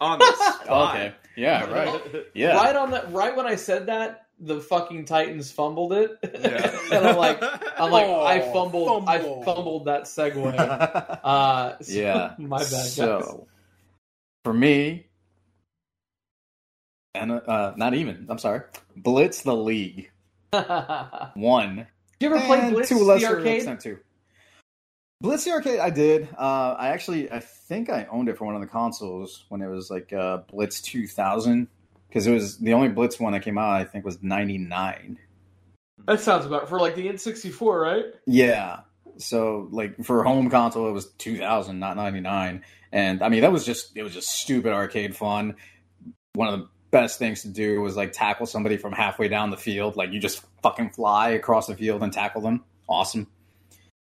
On the spot. Okay. Yeah, right. Yeah. Right on that, right when I said that, the fucking Titans fumbled it, Yeah. and I'm like, I'm like, Oh, I fumbled, I fumbled that segue. Uh, so- yeah. my bad. guys. So, for me, and uh, not even. I'm sorry. Blitz the League Did one. you ever play and Blitz to a the lesser arcade? extent too. Blitz the arcade, I did. Uh, I actually, I think I owned it for one of the consoles when it was like uh, Blitz 2000, because it was the only Blitz one that came out. I think was 99. That sounds about for like the N64, right? Yeah. So like for home console, it was two thousand, not ninety nine. And I mean, that was just it was just stupid arcade fun. One of the best things to do was like tackle somebody from halfway down the field. Like you just fucking fly across the field and tackle them. Awesome.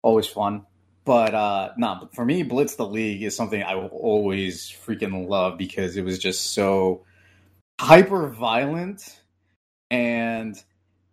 Always fun. But uh no, but for me, Blitz the League is something I will always freaking love because it was just so hyper violent and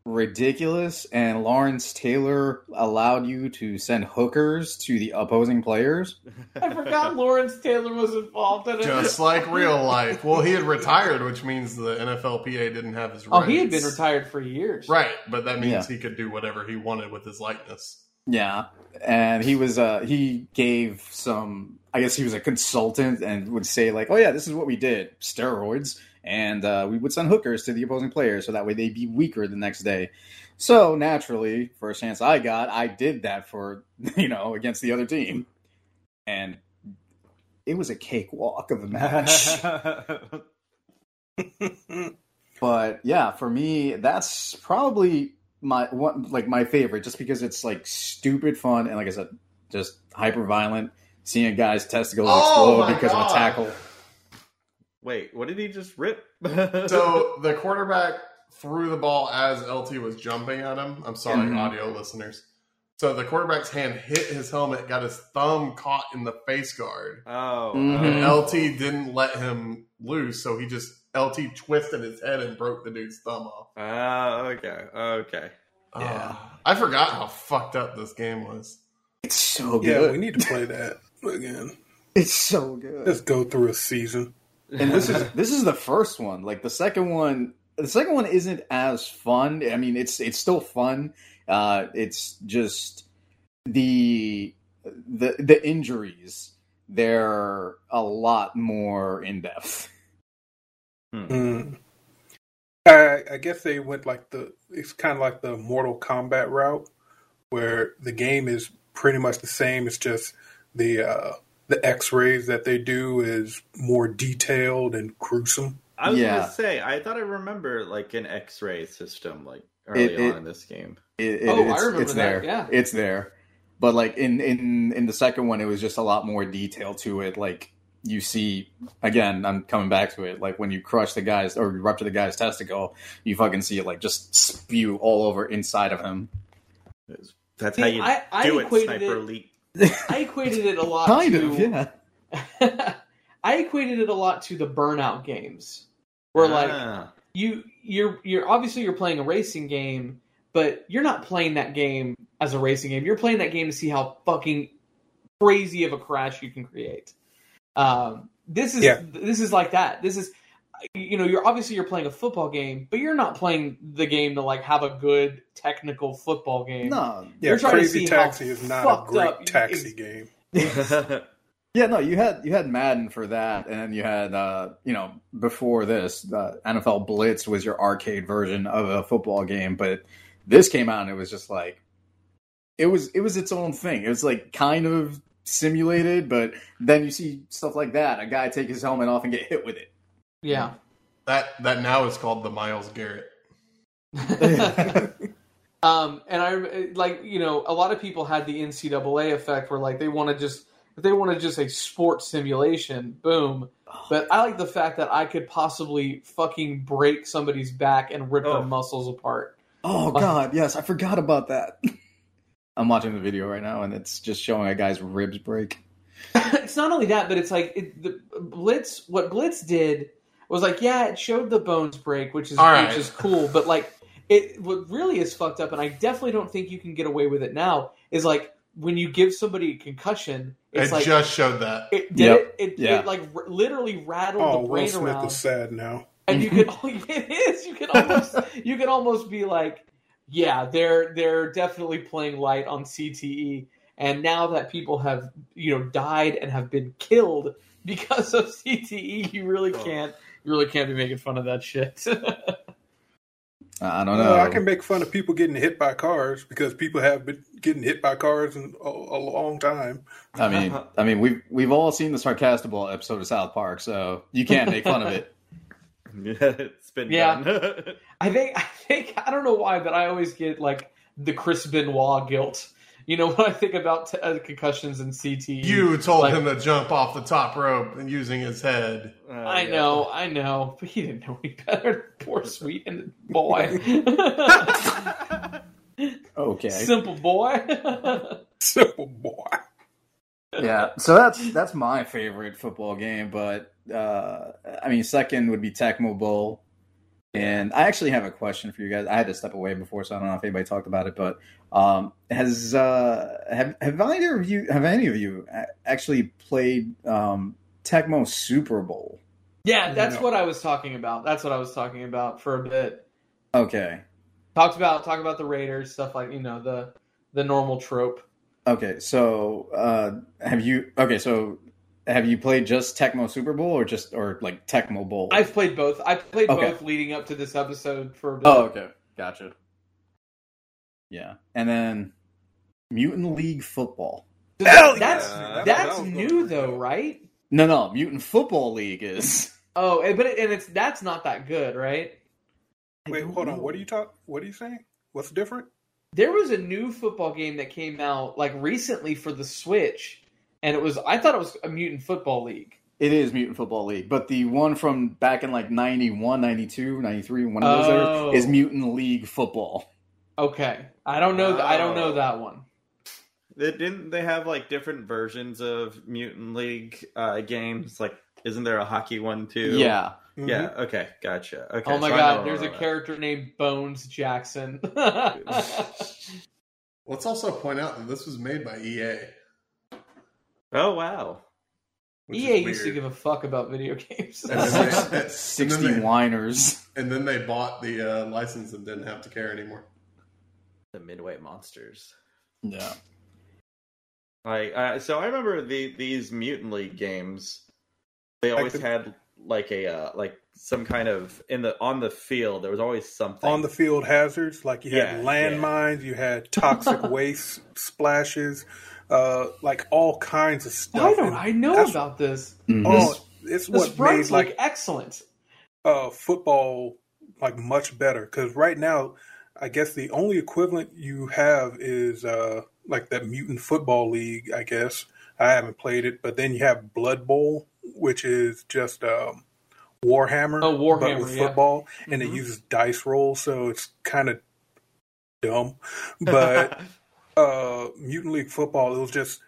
ridiculous and Lawrence Taylor allowed you to send hookers to the opposing players. I forgot Lawrence Taylor was involved in it. Just like real life. Well, he had retired, which means the NFLPA didn't have his oh, he had been retired for years. Right, but that means Yeah. he could do whatever he wanted with his likeness. Yeah. And he was uh he gave some I guess he was a consultant and would say like, "Oh yeah, this is what we did. Steroids." And uh, we would send hookers to the opposing players so that way they'd be weaker the next day. So naturally, first chance I got, I did that for you know against the other team, and it was a cakewalk of a match. but yeah, for me, that's probably my one like my favorite, just because it's like stupid fun and like I said, just hyper violent. Seeing a guy's testicles Oh explode my because of a tackle. Wait, what did he just rip? So the quarterback threw the ball as LT was jumping at him. I'm sorry, Mhm. audio listeners. So the quarterback's hand hit his helmet, got his thumb caught in the face guard. oh, Mhm. And oh. LT didn't let him loose, so he just LT twisted his head and broke the dude's thumb off. Ah, okay, okay. Yeah. Uh, I forgot how fucked up this game was. It's so Yeah, good. we need to play that again. it's so good. Let's go through a season. and this is this is the first one. Like the second one, the second one isn't as fun. I mean, it's it's still fun. Uh, it's just the the the injuries. They're a lot more in depth. Mm. I, I guess they went like the it's kind of like the Mortal Kombat route, where the game is pretty much the same. It's just the uh, the X rays that they do is more detailed and gruesome. I was Yeah. gonna say, I thought I remember like an X-ray system, like early It- it- on in this game. It, it- Oh, I it's, remember it's that, there. yeah. it's there. But like in in in the second one, it was just a lot more detail to it. Like you see, again, I'm coming back to it. Like when you crush the guy's or you rupture the guy's testicle, you fucking see it like just spew all over inside of him. That's See, how you I- I do it, Sniper it- Elite. I equated it a lot. Kind to, of, yeah. I equated it a lot to the burnout games, where like Ah. you you're you're obviously you're playing a racing game, but you're not playing that game as a racing game. You're playing that game to see how fucking crazy of a crash you can create. Um, this is Yeah. this is like that. This is you know you're obviously you're playing a football game, but you're not playing the game to like have a good technical football game. No, Yeah, You're trying to Crazy see Taxi is not fucked a great up- taxi game. Yeah, no, you had you had Madden for that, and you had uh, you know before this, uh, NFL Blitz was your arcade version of a football game, but this came out and it was just like it was it was its own thing. It was like kind of simulated, but then you see stuff like that, a guy take his helmet off and get hit with it. Yeah. That that now is called the Myles Garrett. um, and I like you know a lot of people had the NCAA effect where like they want to just if they want to just a sports simulation, boom. But I like the fact that I could possibly fucking break somebody's back and rip Oh. their muscles apart. Oh God, yes, I forgot about that. I'm watching the video right now, and it's just showing a guy's ribs break. it's not only that, but it's like it, the Blitz. What Blitz did was like, yeah, it showed the bones break, which is All right. which is cool. But like, it what really is fucked up, and I definitely don't think you can get away with it now. Is like when you give somebody a concussion, it's it like just showed that. it did Yep. it, it, Yeah. it like r- literally rattled Oh, the Will brain Smith around, is sad now. and you could it is you can almost you can almost be like, yeah, they're they're definitely playing light on CTE. And now that people have you know died and have been killed because of CTE, you really can't you really can't be making fun of that shit. I don't know. Well, I can make fun of people getting hit by cars because people have been getting hit by cars in a, a long time. I mean, I mean, we've we've all seen the Sarcastaball episode of South Park, so you can't make fun of it. it's been Yeah. done. I think I think I don't know why, but I always get like the Chris Benoit guilt. You know when I think about t- uh, concussions and CT. You told Like- him to jump off the top rope and using his head. Uh, I yeah. know, I know, but he didn't know any better. Poor sweet and boy, Okay. simple boy. Simple boy. yeah so that's that's my favorite football game but uh i mean second would be tecmo bowl and i actually have a question for you guys i had to step away before so i don't know if anybody talked about it but um has uh have have either of you have any of you actually played um tecmo super bowl yeah, that's No. what I was talking about. That's what I was talking about for a bit. okay Talked about talk about the Raiders stuff like you know the the normal trope. okay so uh have you okay so have you played just tecmo super bowl or just or like tecmo bowl I've played both. I played Okay. both leading up to this episode for a bit. Oh, okay. Gotcha. Yeah. And then Mutant League Football. Hell that's yeah. that's That new though, for. right? No, no, Mutant Football League is. Oh, and- but it, and it's that's not that good, right? Wait, don't hold on. What are you talk? What are you saying? What's different? There was a new football game that came out like recently for the Switch, and it was I thought it was a Mutant Football League. It is Mutant Football League, but the one from back in like 91, 92, 93, one of those Oh. there, is Mutant League Football. Okay, I don't know. th- I don't know that one. They, didn't they have like different versions of Mutant League uh, games? Like, isn't there a hockey one too? Yeah. Yeah. Okay. Gotcha. Okay. oh my so God, there's a about character named Bones Jackson. Let's also point out that this was made by EA. That. Oh wow. which EA used to give a fuck about video games. And then they- and 60 then they- whiners. And then they bought the uh, license and didn't have to care anymore. The Midway Monsters. Yeah. Like, uh, so I remember the these Mutant League games. They always the- had like a uh, like some kind of in the on the field. There was always something On the field hazards, like you had Yeah, landmines, you had toxic waste splashes, uh, like all kinds of stuff. Why don't I know about this? Mhm. Oh, it's The what made like look excellent. uh, football like much better because right now i guess the only equivalent you have is uh, like that mutant football league i guess i haven't played it but then you have blood bowl which is just um, warhammer Oh, Warhammer, but with yeah. football and it Mhm. uses dice rolls so it's kind of dumb but uh mutant league football it was just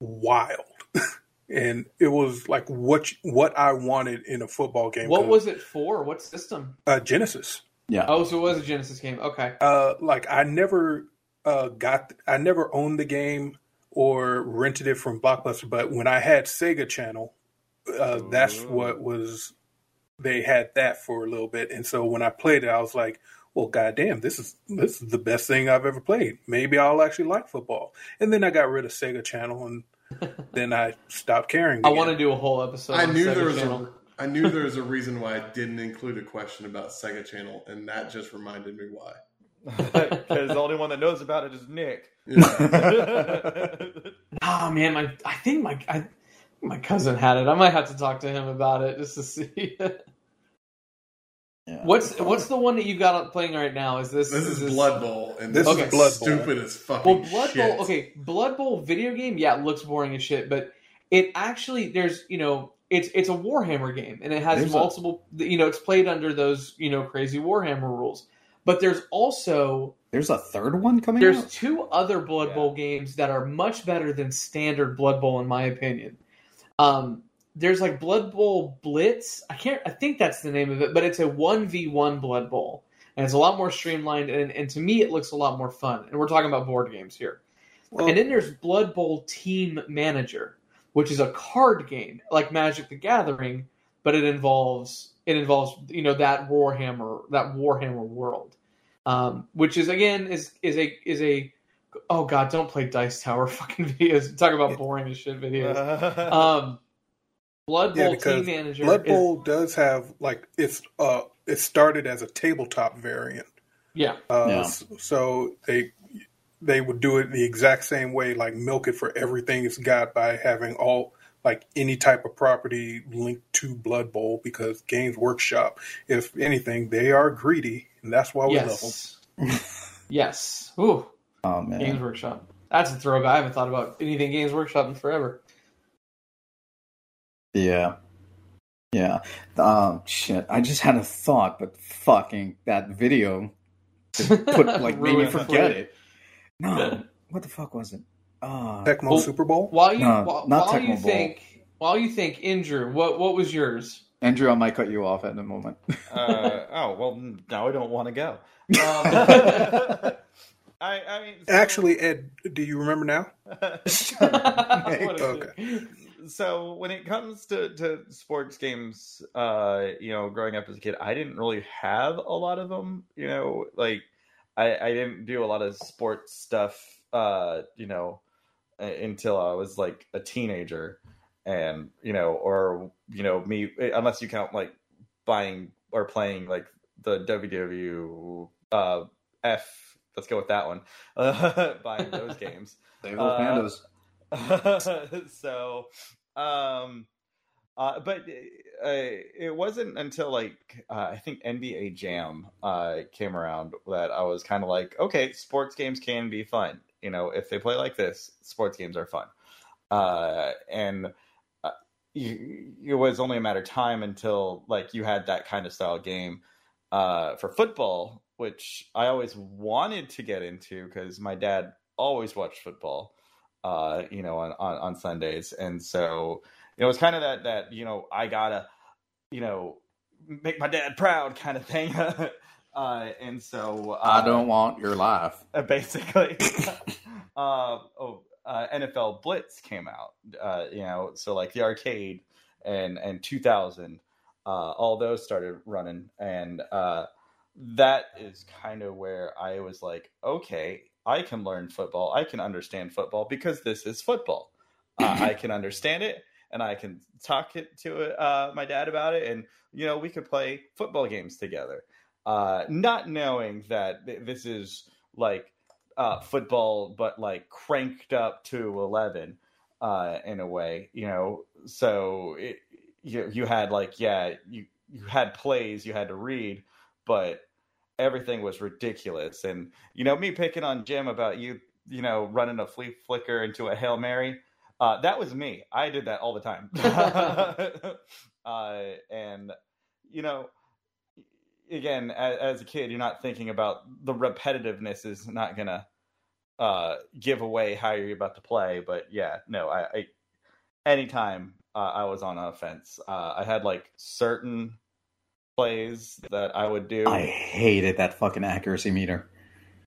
wild and it was like what what i wanted in a football game What was it for? What system? uh, Genesis. Yeah. Oh, so it was a Genesis game. Okay. Uh, like I never uh, got, I never owned the game or rented it from Blockbuster, but when I had Sega Channel, uh, that's what was. They had that for a little bit, and so when I played it, I was like, "Well, goddamn, this is this is the best thing I've ever played. Maybe I'll actually like football." And then I got rid of Sega Channel, and then I stopped caring. I again. want to do a whole episode. I on knew Sega there was Channel. a I knew there was a reason why I didn't include a question about Sega Channel, and that just reminded me why. because the only one that knows about it is Nick. Yeah. Ah, man, my I think my I, my cousin had it. I might have to talk to him about it just to see. Yeah. what's what's the one that you got playing right now? Is this this is Blood Bowl, and This this, is is Blood Bowl. stupid as fucking Well, Blood shit. Bowl. Okay, Blood Bowl video game. Yeah, it looks boring as shit, but it actually there's you know it's it's a Warhammer game and it has There's a- multiple. you know, it's played under those you know crazy Warhammer rules. But there's also There's a third one coming there's out? two other Blood Yeah. Bowl games that are much better than standard Blood Bowl in my opinion. Um, there's like Blood Bowl Blitz. I can't. I think that's the name of it, but it's a one v one Blood Bowl, and it's a lot more streamlined. And, and to me, it looks a lot more fun. And we're talking about board games here. Well, and then there's Blood Bowl Team Manager, which is a card game like Magic the Gathering, but it involves it involves you know that Warhammer that Warhammer world, um, which is again is is a is a oh god don't play Dice Tower fucking videos talk about boring as shit videos. Um, Blood Bowl because Team Manager Blood is- Bowl does have like it's uh it started as a tabletop variant. yeah Uh, Yeah. s- So they they would do it the exact same way, like milk it for everything it's got by having all like any type of property linked to Blood Bowl because Games Workshop, if anything, they are greedy, and that's why we love them. Yes. yes. Ooh, Oh man. Games Workshop. That's a throwback. I haven't thought about anything Games Workshop in forever. Yeah. Yeah. Oh shit. I just had a thought, but fucking that video put like made me Ruined it for forget it. No. What the fuck was it? Uh Tecmo Well, Super Bowl. While you No, while, not while you Bowl. think while you think Andrew, what what was yours? Andrew, I might cut you off at the moment. Uh, oh well, now I don't want to go. Um, I, I mean, Actually, Ed, do you remember now? What a Okay. So when it comes to, to sports games, uh, you know, growing up as a kid, I didn't really have a lot of them. You know, like I, I didn't do a lot of sports stuff. Uh, you know, until I was like a teenager, and you know, or you know, me unless you count like buying or playing like the WW uh, F. Let's go with that one. Uh, buying those games. Save those Uh, pandas. so um uh but uh, it wasn't until like uh, i think nba jam uh came around that i was kind of like okay sports games can be fun. You know if they play like this sports games are fun. Uh and uh, it was only a matter of time until like you had that kind of style game for football which i always wanted to get into because my dad always watched football uh, you know, on, on, on Sundays. And so, you know, it's kind of that, that, you know, I gotta, you know, make my dad proud kind of thing. uh, and so, uh, I don't want your life. basically, uh, oh, uh, NFL Blitz came out, uh, you know, so like the arcade and, and 2000, uh, all those started running. And, uh, that is kind of where I was like, okay, I can learn football. I can understand football because this is football. Uh, I can understand it and I can talk it to uh, my dad about it. And, you know, we could play football games together. Uh, not knowing that th- this is like uh, football, but like cranked up to 11 uh, in a way, you know. So it, you, you had like, yeah, you, you had plays you had to read, but everything was ridiculous. And you know, me picking on Jim about you, you know, running a flea flicker into a hail mary. Uh, that was me. I did that all the time. uh, and you know, again, as, as, a kid, you're not thinking about the repetitiveness is not gonna uh, give away how you're about to play. But yeah, no, I, I anytime uh, I was on offense, uh, I had like certain plays that I would do. I hated that fucking accuracy meter.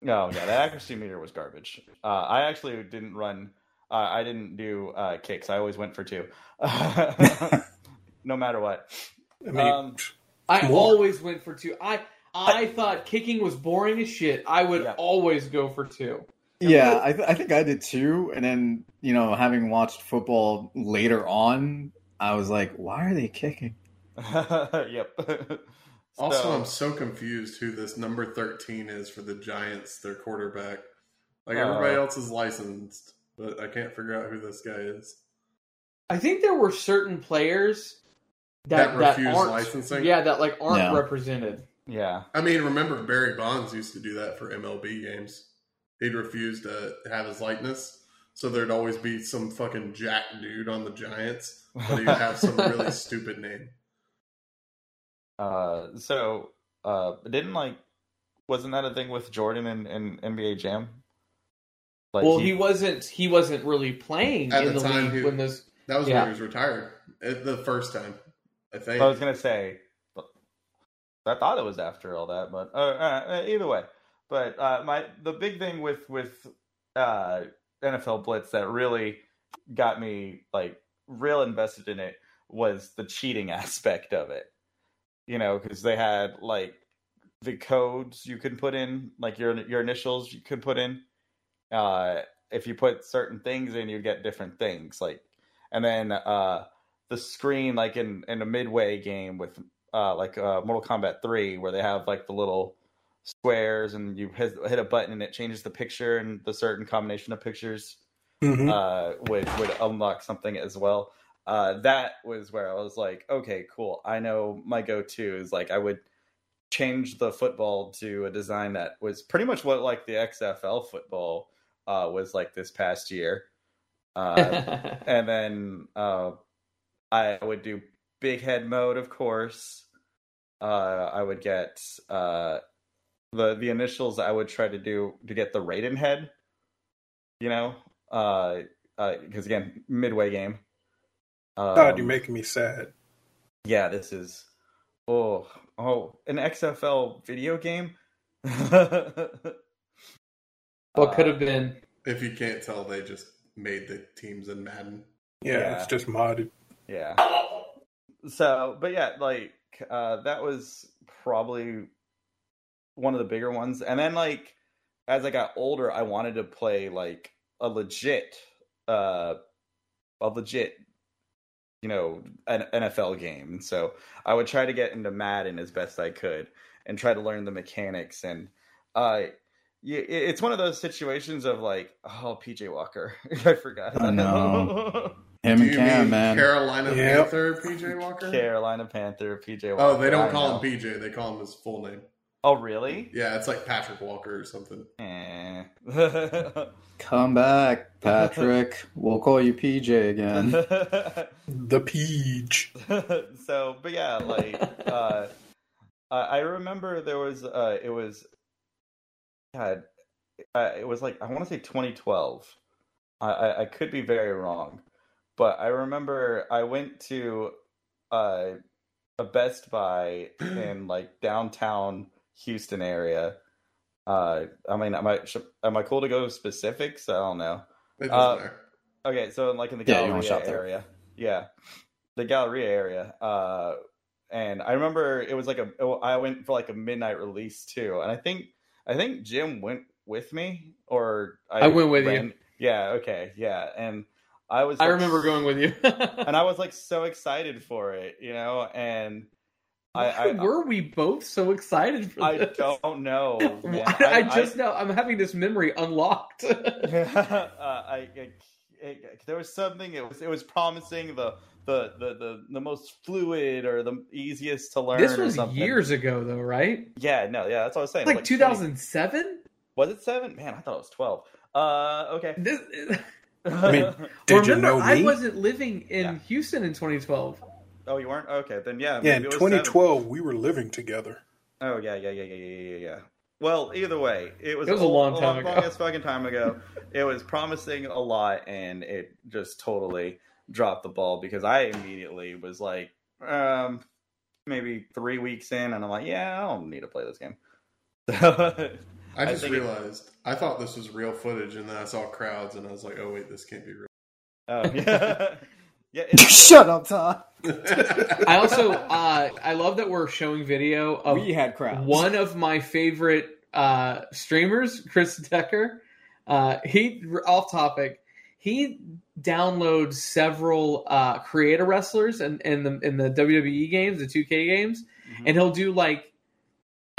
No, yeah, the accuracy meter was garbage. Uh, I actually didn't run. Uh, I didn't do uh, kicks. I always went for two, no matter what. I mean, Um, I always went for two. I I thought kicking was boring as shit. I would Yeah. always go for two. Yeah, I, th- I think I did too. And then, you know, having watched football later on, I was like, why are they kicking? yep. Also, I'm so confused who this number 13 is for the Giants, their quarterback. Like Uh, everybody else is licensed, but I can't figure out who this guy is. I think there were certain players that That that, refused aren't licensing? Yeah, that like aren't Yeah. represented. yeah. I mean, remember Barry Bonds used to do that for MLB games. He'd refuse to have his likeness, so there'd always be some fucking jack dude on the Giants, but he'd have some really stupid name. Uh, so, uh, didn't like, wasn't that a thing with Jordan and, and NBA Jam? Like well, he, wasn't he wasn't really playing At in the the, time, league he- when this. That was Yeah. when he was retired. The first time, I think. I was gonna say, I thought it was after all that, but uh, uh, either way. But uh, my the big thing with with uh, NFL Blitz that really got me like real invested in it was the cheating aspect of it. You know, because they had like the codes you could put in, like your your initials you could put in. Uh, if you put certain things in, you get different things. Like, and then uh, the screen, like in in a midway game with uh, like uh, Mortal Kombat Three, where they have like the little squares, and you hit, hit a button and it changes the picture, and the certain combination of pictures mhm. uh, would would unlock something as well. Uh, that was where I was like, okay, cool. I know my go-to is like I would change the football to a design that was pretty much what like the XFL football uh, was like this past year. Uh, and then uh, I would do big head mode, of course. Uh, I would get uh, the the initials. I would try to do to get the Raiden head. You know, because uh, again, midway game. Um, God, you're making me sad. yeah, this is oh oh an XFL video game. what could have been? If you can't tell, they just made the teams in Madden. Yeah, Yeah. it's just modded. Yeah. So, but yeah, like uh that was probably one of the bigger ones. And then like as I got older, I wanted to play like a legit uh a legit you know, an NFL game. And so I would try to get into Madden as best I could and try to learn the mechanics and uh yeah, it's one of those situations of like, oh, PJ Walker. I forgot. I know. Him Do and Cam, mean man. Carolina Yep. Panther PJ Walker? Carolina Panther, PJ Walker. Oh, they don't I call know. him PJ. They call him his full name. Oh, really? Yeah, it's like Patrick Walker or something. Eh. Come back, Patrick. we'll call you PJ again. The Peach. so, but yeah, like uh, I I remember there was uh, it was, God, uh, it was like I want to say 2012. I, I I could be very wrong, but I remember I went to uh, a Best Buy in like downtown Houston area. Uh, I mean, am I sh- am I cool to go specifics? I don't know. Uh. Okay, so in like in the Yeah, Galleria shop area. Yeah. The Galleria area. Uh and I remember it was like a I went for like a midnight release too. And I think I think Jim went with me or I went with you. Yeah, okay. Yeah. And I was I remember going with you. and I was like so excited for it, you know, and I Why I, were we both so excited for I this? don't know. man. I, I just know I'm having this memory unlocked. uh, I, I, it, there was something. It was it was promising the the the the, the most fluid or the easiest to learn. this was something. years ago, though, right? Yeah, no, yeah, that's what I was saying. Like 20 2007. Was it seven? Man, I thought it was twelve. Uh, okay. This, I mean, did you remember, know I wasn't living in Yeah. Houston in 2012. Oh, you weren't. Okay, then yeah. yeah, maybe in it was seven. 2012, we were living together. Oh yeah, yeah, yeah, yeah, yeah, yeah, yeah. Well, either way, it was, It was a long time long, ago. longest fucking time ago. it was promising a lot, and it just totally dropped the ball because I immediately was like, um, maybe three weeks in, and I'm like, yeah, I don't need to play this game. I I just think it- realized I thought this was real footage, and then I saw crowds, and I was like, "Oh wait, this can't be real." oh, yeah, yeah. It's, Shut up, Todd. I also uh, I love that we're showing video of we had crowds. one of my favorite uh, streamers, Chris Decker. Uh, he off topic. He downloads several uh, creator wrestlers in, in the in the WWE games, the 2K games, Mhm. and he'll do like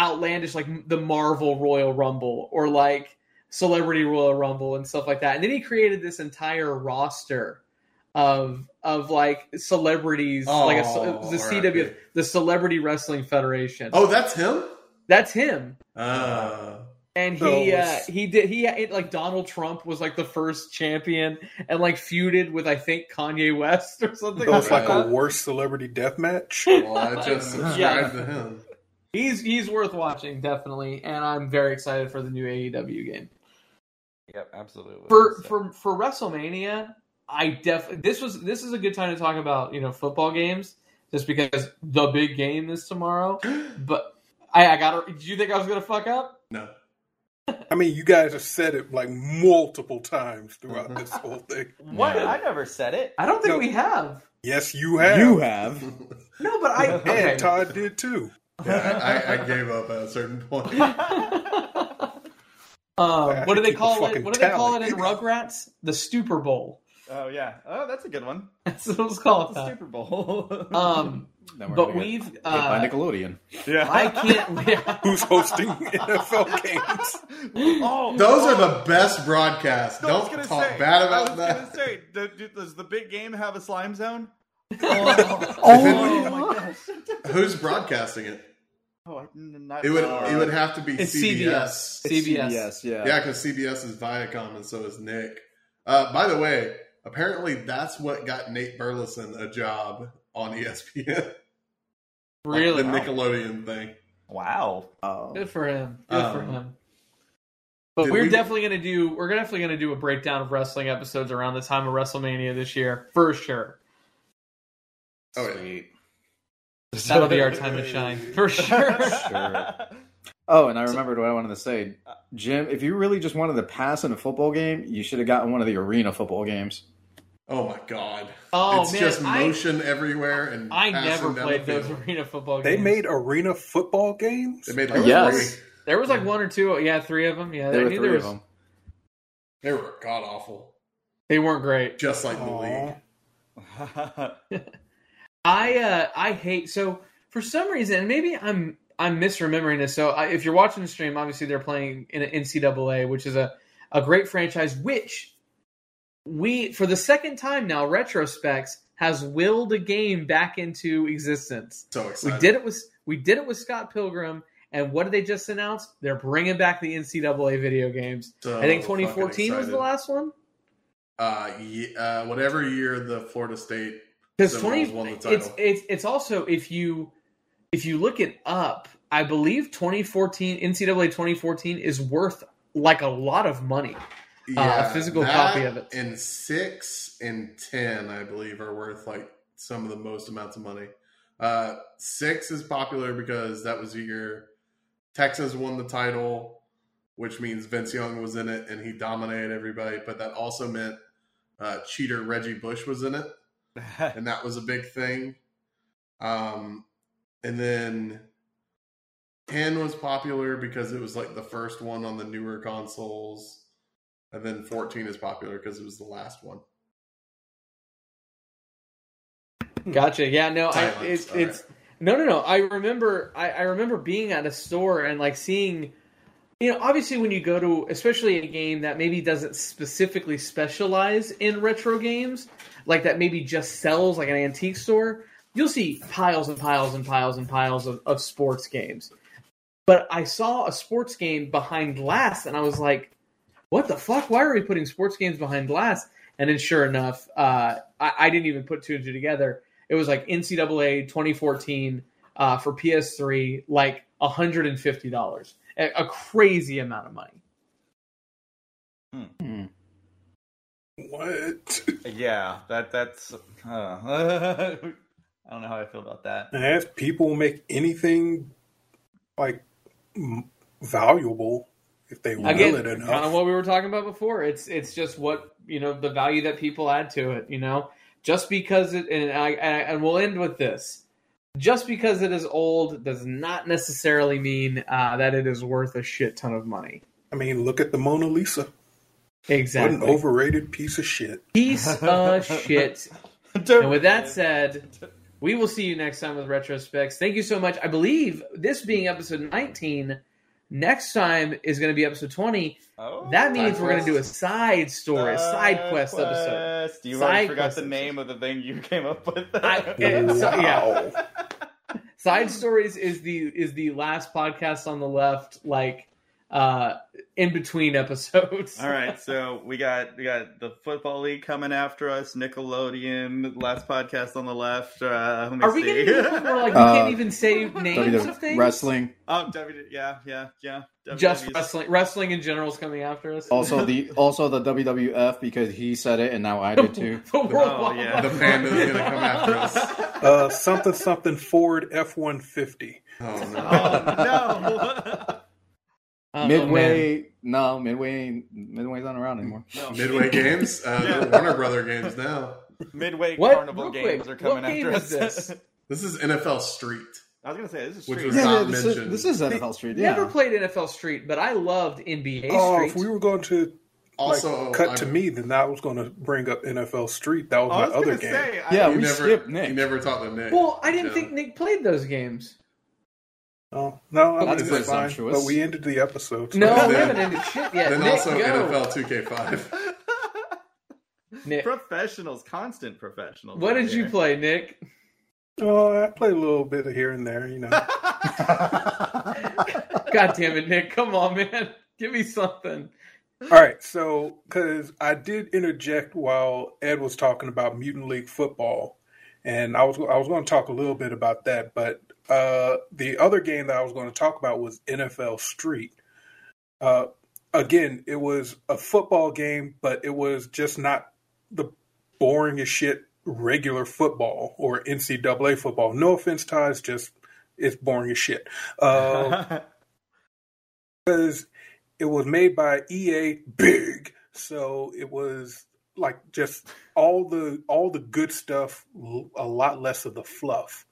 outlandish, like the Marvel Royal Rumble or like Celebrity Royal Rumble and stuff like that. And then he created this entire roster of of like celebrities, like a, Oh, the RIP. CW, the Celebrity Wrestling Federation. oh, that's him. That's him. Uh, And he uh, he did he it, like Donald Trump was like the first champion and like feuded with I think Kanye West or something It was like like a that. worst celebrity death match. well, I just subscribed Yeah. to him. He's he's worth watching definitely, and I'm very excited for the new AEW game. Yep, absolutely. For So- for for WrestleMania, I definitely this was this is a good time to talk about you know football games just because the big game is tomorrow. But I I got to Did you think I was gonna fuck up? No, I mean, you guys have said it like multiple times throughout this whole thing. what? Yeah. I never said it. I don't think No. we have. Yes, you have. You have. No, but I And okay. Todd did too. yeah, I, I gave up at a certain point. um, what do they call it? What do they call it in Rugrats? The Stupor Bowl. Oh yeah. Oh, that's a good one. That's what it was called. The Super Bowl. Um, but we've hit by uh, Nickelodeon. yeah. I can't. yeah. Who's hosting NFL games? oh, Those oh. are the best broadcasts. No, Don't gonna talk say, bad I about was that. gonna say, do- do- does the big game have a slime zone? Oh, my gosh. Who's broadcasting it? Oh, not, It would uh, it would have to be It's CBS. CBS. CBS. CBS, yeah. Yeah, because CBS is Viacom and so is Nick. Uh, by the way, apparently that's what got Nate Burleson a job on ESPN. Really? the Nickelodeon thing. Wow. Oh. Good for him. Good for Um, him. But we're we- definitely gonna do we're definitely gonna do a breakdown of wrestling episodes around the time of WrestleMania this year for sure. Oh, yeah. Sweet. That'll be our time to shine for sure. Sure. Oh, and I remembered what I wanted to say. Jim, if you really just wanted to pass in a football game, you should have gotten one of the arena football games. Oh my god. Oh it's man, just I, motion everywhere and I never played those field. arena football games. They made arena football games. They made like Yes. three. there was like one or two, yeah, three of them. Yeah, There I were three there of them. They were god awful. They weren't great. Just like the league. I uh, I hate so for some reason maybe I'm I'm misremembering this. So I, if you're watching the stream, obviously they're playing in an NCAA, which is a a great franchise. Which we for the second time now, retrospects has willed a game back into existence. So excited. We did it with we did it with Scott Pilgrim, and what did they just announce? They're bringing back the NCAA video games. So I think 2014 was the last one. Uh, ye- uh, whatever year the Florida State because 20 won the it's it's it's also if you if you look it up i believe 2014 ncaa 2014 is worth like a lot of money a physical that copy of it. And six and ten, I believe, are worth like some of the most amounts of money. Uh, six is popular because that was the year Texas won the title, which means Vince Young was in it and he dominated everybody. But that also meant uh, cheater Reggie Bush was in it, and that was a big thing. Um, and then 10 was popular because it was like the first one on the newer consoles. And then 14 is popular because it was the last one. Hmm. Gotcha. Yeah, no, I, it's All it's no, no, no. I remember, I, I remember being at a store and like seeing, you know, obviously when you go to, especially a game that maybe doesn't specifically specialize in retro games, like that maybe just sells like an antique store, you'll see piles and piles and piles and piles of, of sports games. But I saw a sports game behind glass, and I was like, "What the fuck? Why are we putting sports games behind glass?" And then, sure enough, uh, I, I didn't even put two and two together. It was like NCAA 2014 uh, for PS3, like $150, a, a crazy amount of money. Hmm. What? yeah, that that's. Uh, I don't know how I feel about that. And as people make anything like m- valuable if they will Again, it kind of enough. what we were talking about before. It's it's just what you know the value that people add to it. You know, just because it and I and and we'll end with this. Just because it is old does not necessarily mean uh, that it is worth a shit ton of money. I mean, look at the Mona Lisa. What Exactly. an overrated piece of shit. Piece of shit. And with that said, we will see you next time with Retrospects. Thank you so much. I believe this being episode 19, next time is going to be episode 20. Oh, That means we're going to do a side story, a side quest episode. quest. You Side already forgot quest the name of the thing you came up with. I- so- uh, yeah. Side stories is the is the last podcast on the left, like uh in between episodes. All right, so we got we got the football league coming after us, Nickelodeon, last podcast on the left. Uh, let me Are we see. getting to the point where like we Uh, can't even say names WWE of things? wrestling. oh, W, yeah, yeah, yeah. Just wrestling. Wrestling in general is coming after us. Also the also the WWF because he said it and now I did too. the World Oh, yeah. The Web. is going to come after us. Uh, something something Ford F one fifty. Oh, no. Oh no! Oh, man. Midway, no, Midway, Midway's not around anymore. no. Midway games? Uh, Yeah. Warner Brother games now. Midway What? Carnival Real games quick, are coming what game after is us. this? This is NFL Street. I was gonna say this is Which was Yeah, not yeah, this, is, mentioned. this is NFL Street. Yeah. Never played NFL Street, but I loved NBA Oh, Street. if we were going to Also, like, cut I'm- to me, then that was going to bring up NFL Street. That was I my other gonna game. say, I- Yeah, you we never, skipped Nick. You never talked to Nick. well, I didn't Yeah. think Nick played those games. Oh no, I'm That's mean, it's fine. But we ended the episode. so- No, we haven't ended shit yet. Then Nick, also go. NFL 2K5. Nick, professionals, constant professionals. what right did you play, Nick? Oh, I played a little bit of here and there. You know, God damn it, Nick! Come on, man, give me something. All right, so because I did interject while Ed was talking about Mutant League football, and I was I was going to talk a little bit about that, but uh, the other game that I was going to talk about was NFL Street. Uh, again, it was a football game, but it was just not the boring as shit regular football or NCAA football. No offense, Ty, it's just it's boring as shit. Uh, because it was made by EA Big, so it was like just all the all the good stuff, a lot less of the fluff.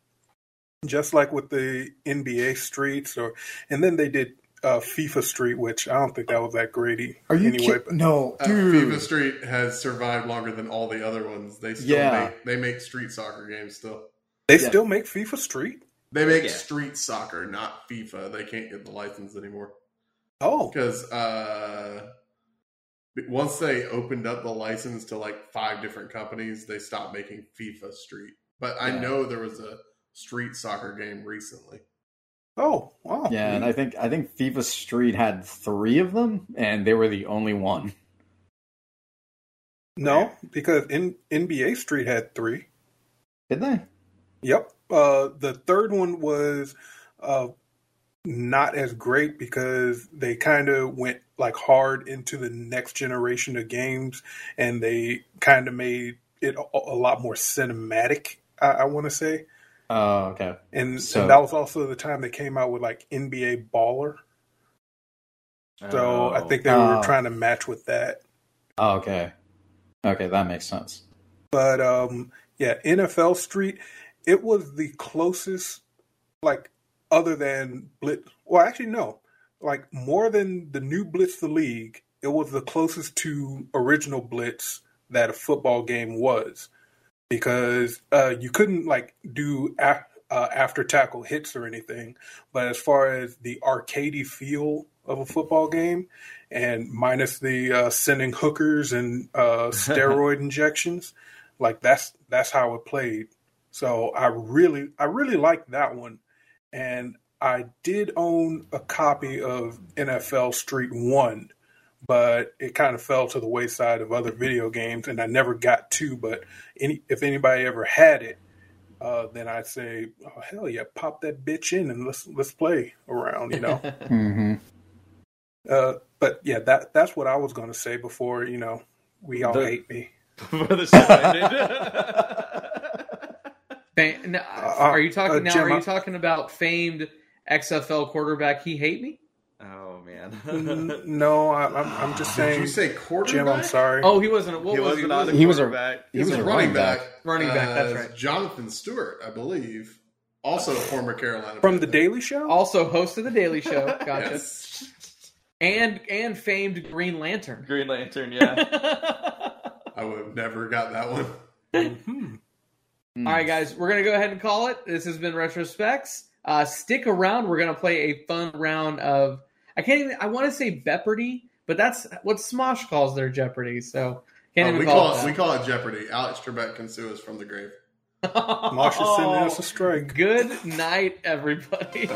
Just like with the NBA Streets, or and then they did uh, FIFA Street, which I don't think that was that great. Are you anyway? kidding? No, Uh. FIFA Street has survived longer than all the other ones. They still Yeah. make they make street soccer games still. They Yeah. still make FIFA Street. They make Yeah. street soccer, not FIFA. They can't get the license anymore Oh, because uh, once they opened up the license to like five different companies, they stopped making FIFA Street. But I know there was a street soccer game recently. oh, wow. Yeah, and I think I think FIFA Street had three of them, and they were the only one. no, because in NBA Street had three. Did they? Yep. Uh, the third one was uh, not as great because they kind of went like hard into the next generation of games, and they kind of made it a, a lot more cinematic. I, I want to say, Oh, okay. and, So- and that was also the time they came out with like NBA Baller. So I think they were Oh. trying to match with that. Oh, okay. Okay, that makes sense. But um, yeah, NFL Street, it was the closest, like, other than Blitz. Well, actually, no. Like, more than the new Blitz the League, it was the closest to original Blitz that a football game was. Because uh, you couldn't, like, do a- uh, after tackle hits or anything. But as far as the arcadey feel of a football game, and minus the uh, sending hookers and uh, steroid injections, like that's that's how it played. So I really I really liked that one, and I did own a copy of NFL Street One, but it kind of fell to the wayside of other video games, and I never got to. But any if anybody ever had it, uh, then I'd say, oh, hell yeah, pop that bitch in and let's let's play around, you know. hmm uh, but yeah, that that's what I was going to say before you know we all The- hate me. Before the show ended. Fa- no, are you talking uh, now? Jim, are you talking about famed XFL quarterback? He hate me. Oh man. No, I, I'm I'm just Did saying, you say quarterback? Jim. I'm sorry. Oh, he wasn't. What he was wasn't on a He was a- quarterback. he was He's a a running running back. back. Running back, that's Uh, right. Jonathan Stewart, I believe, also a former Carolina From the Daily Show. Also host of the Daily Show. Gotcha. Yes. And and famed Green Lantern. Green Lantern, yeah. I would have never got that one. Hmm. All right, guys, we're gonna go ahead and call it. This has been Retrospects. Uh, stick around. We're gonna play a fun round of. I can't even. I want to say Jeopardy, but that's what Smosh calls their Jeopardy. So can't Oh, even we call, call it. it we call it Jeopardy. Alex Trebek can sue us from the grave. that. Smosh is sending us a strike. Good night, everybody.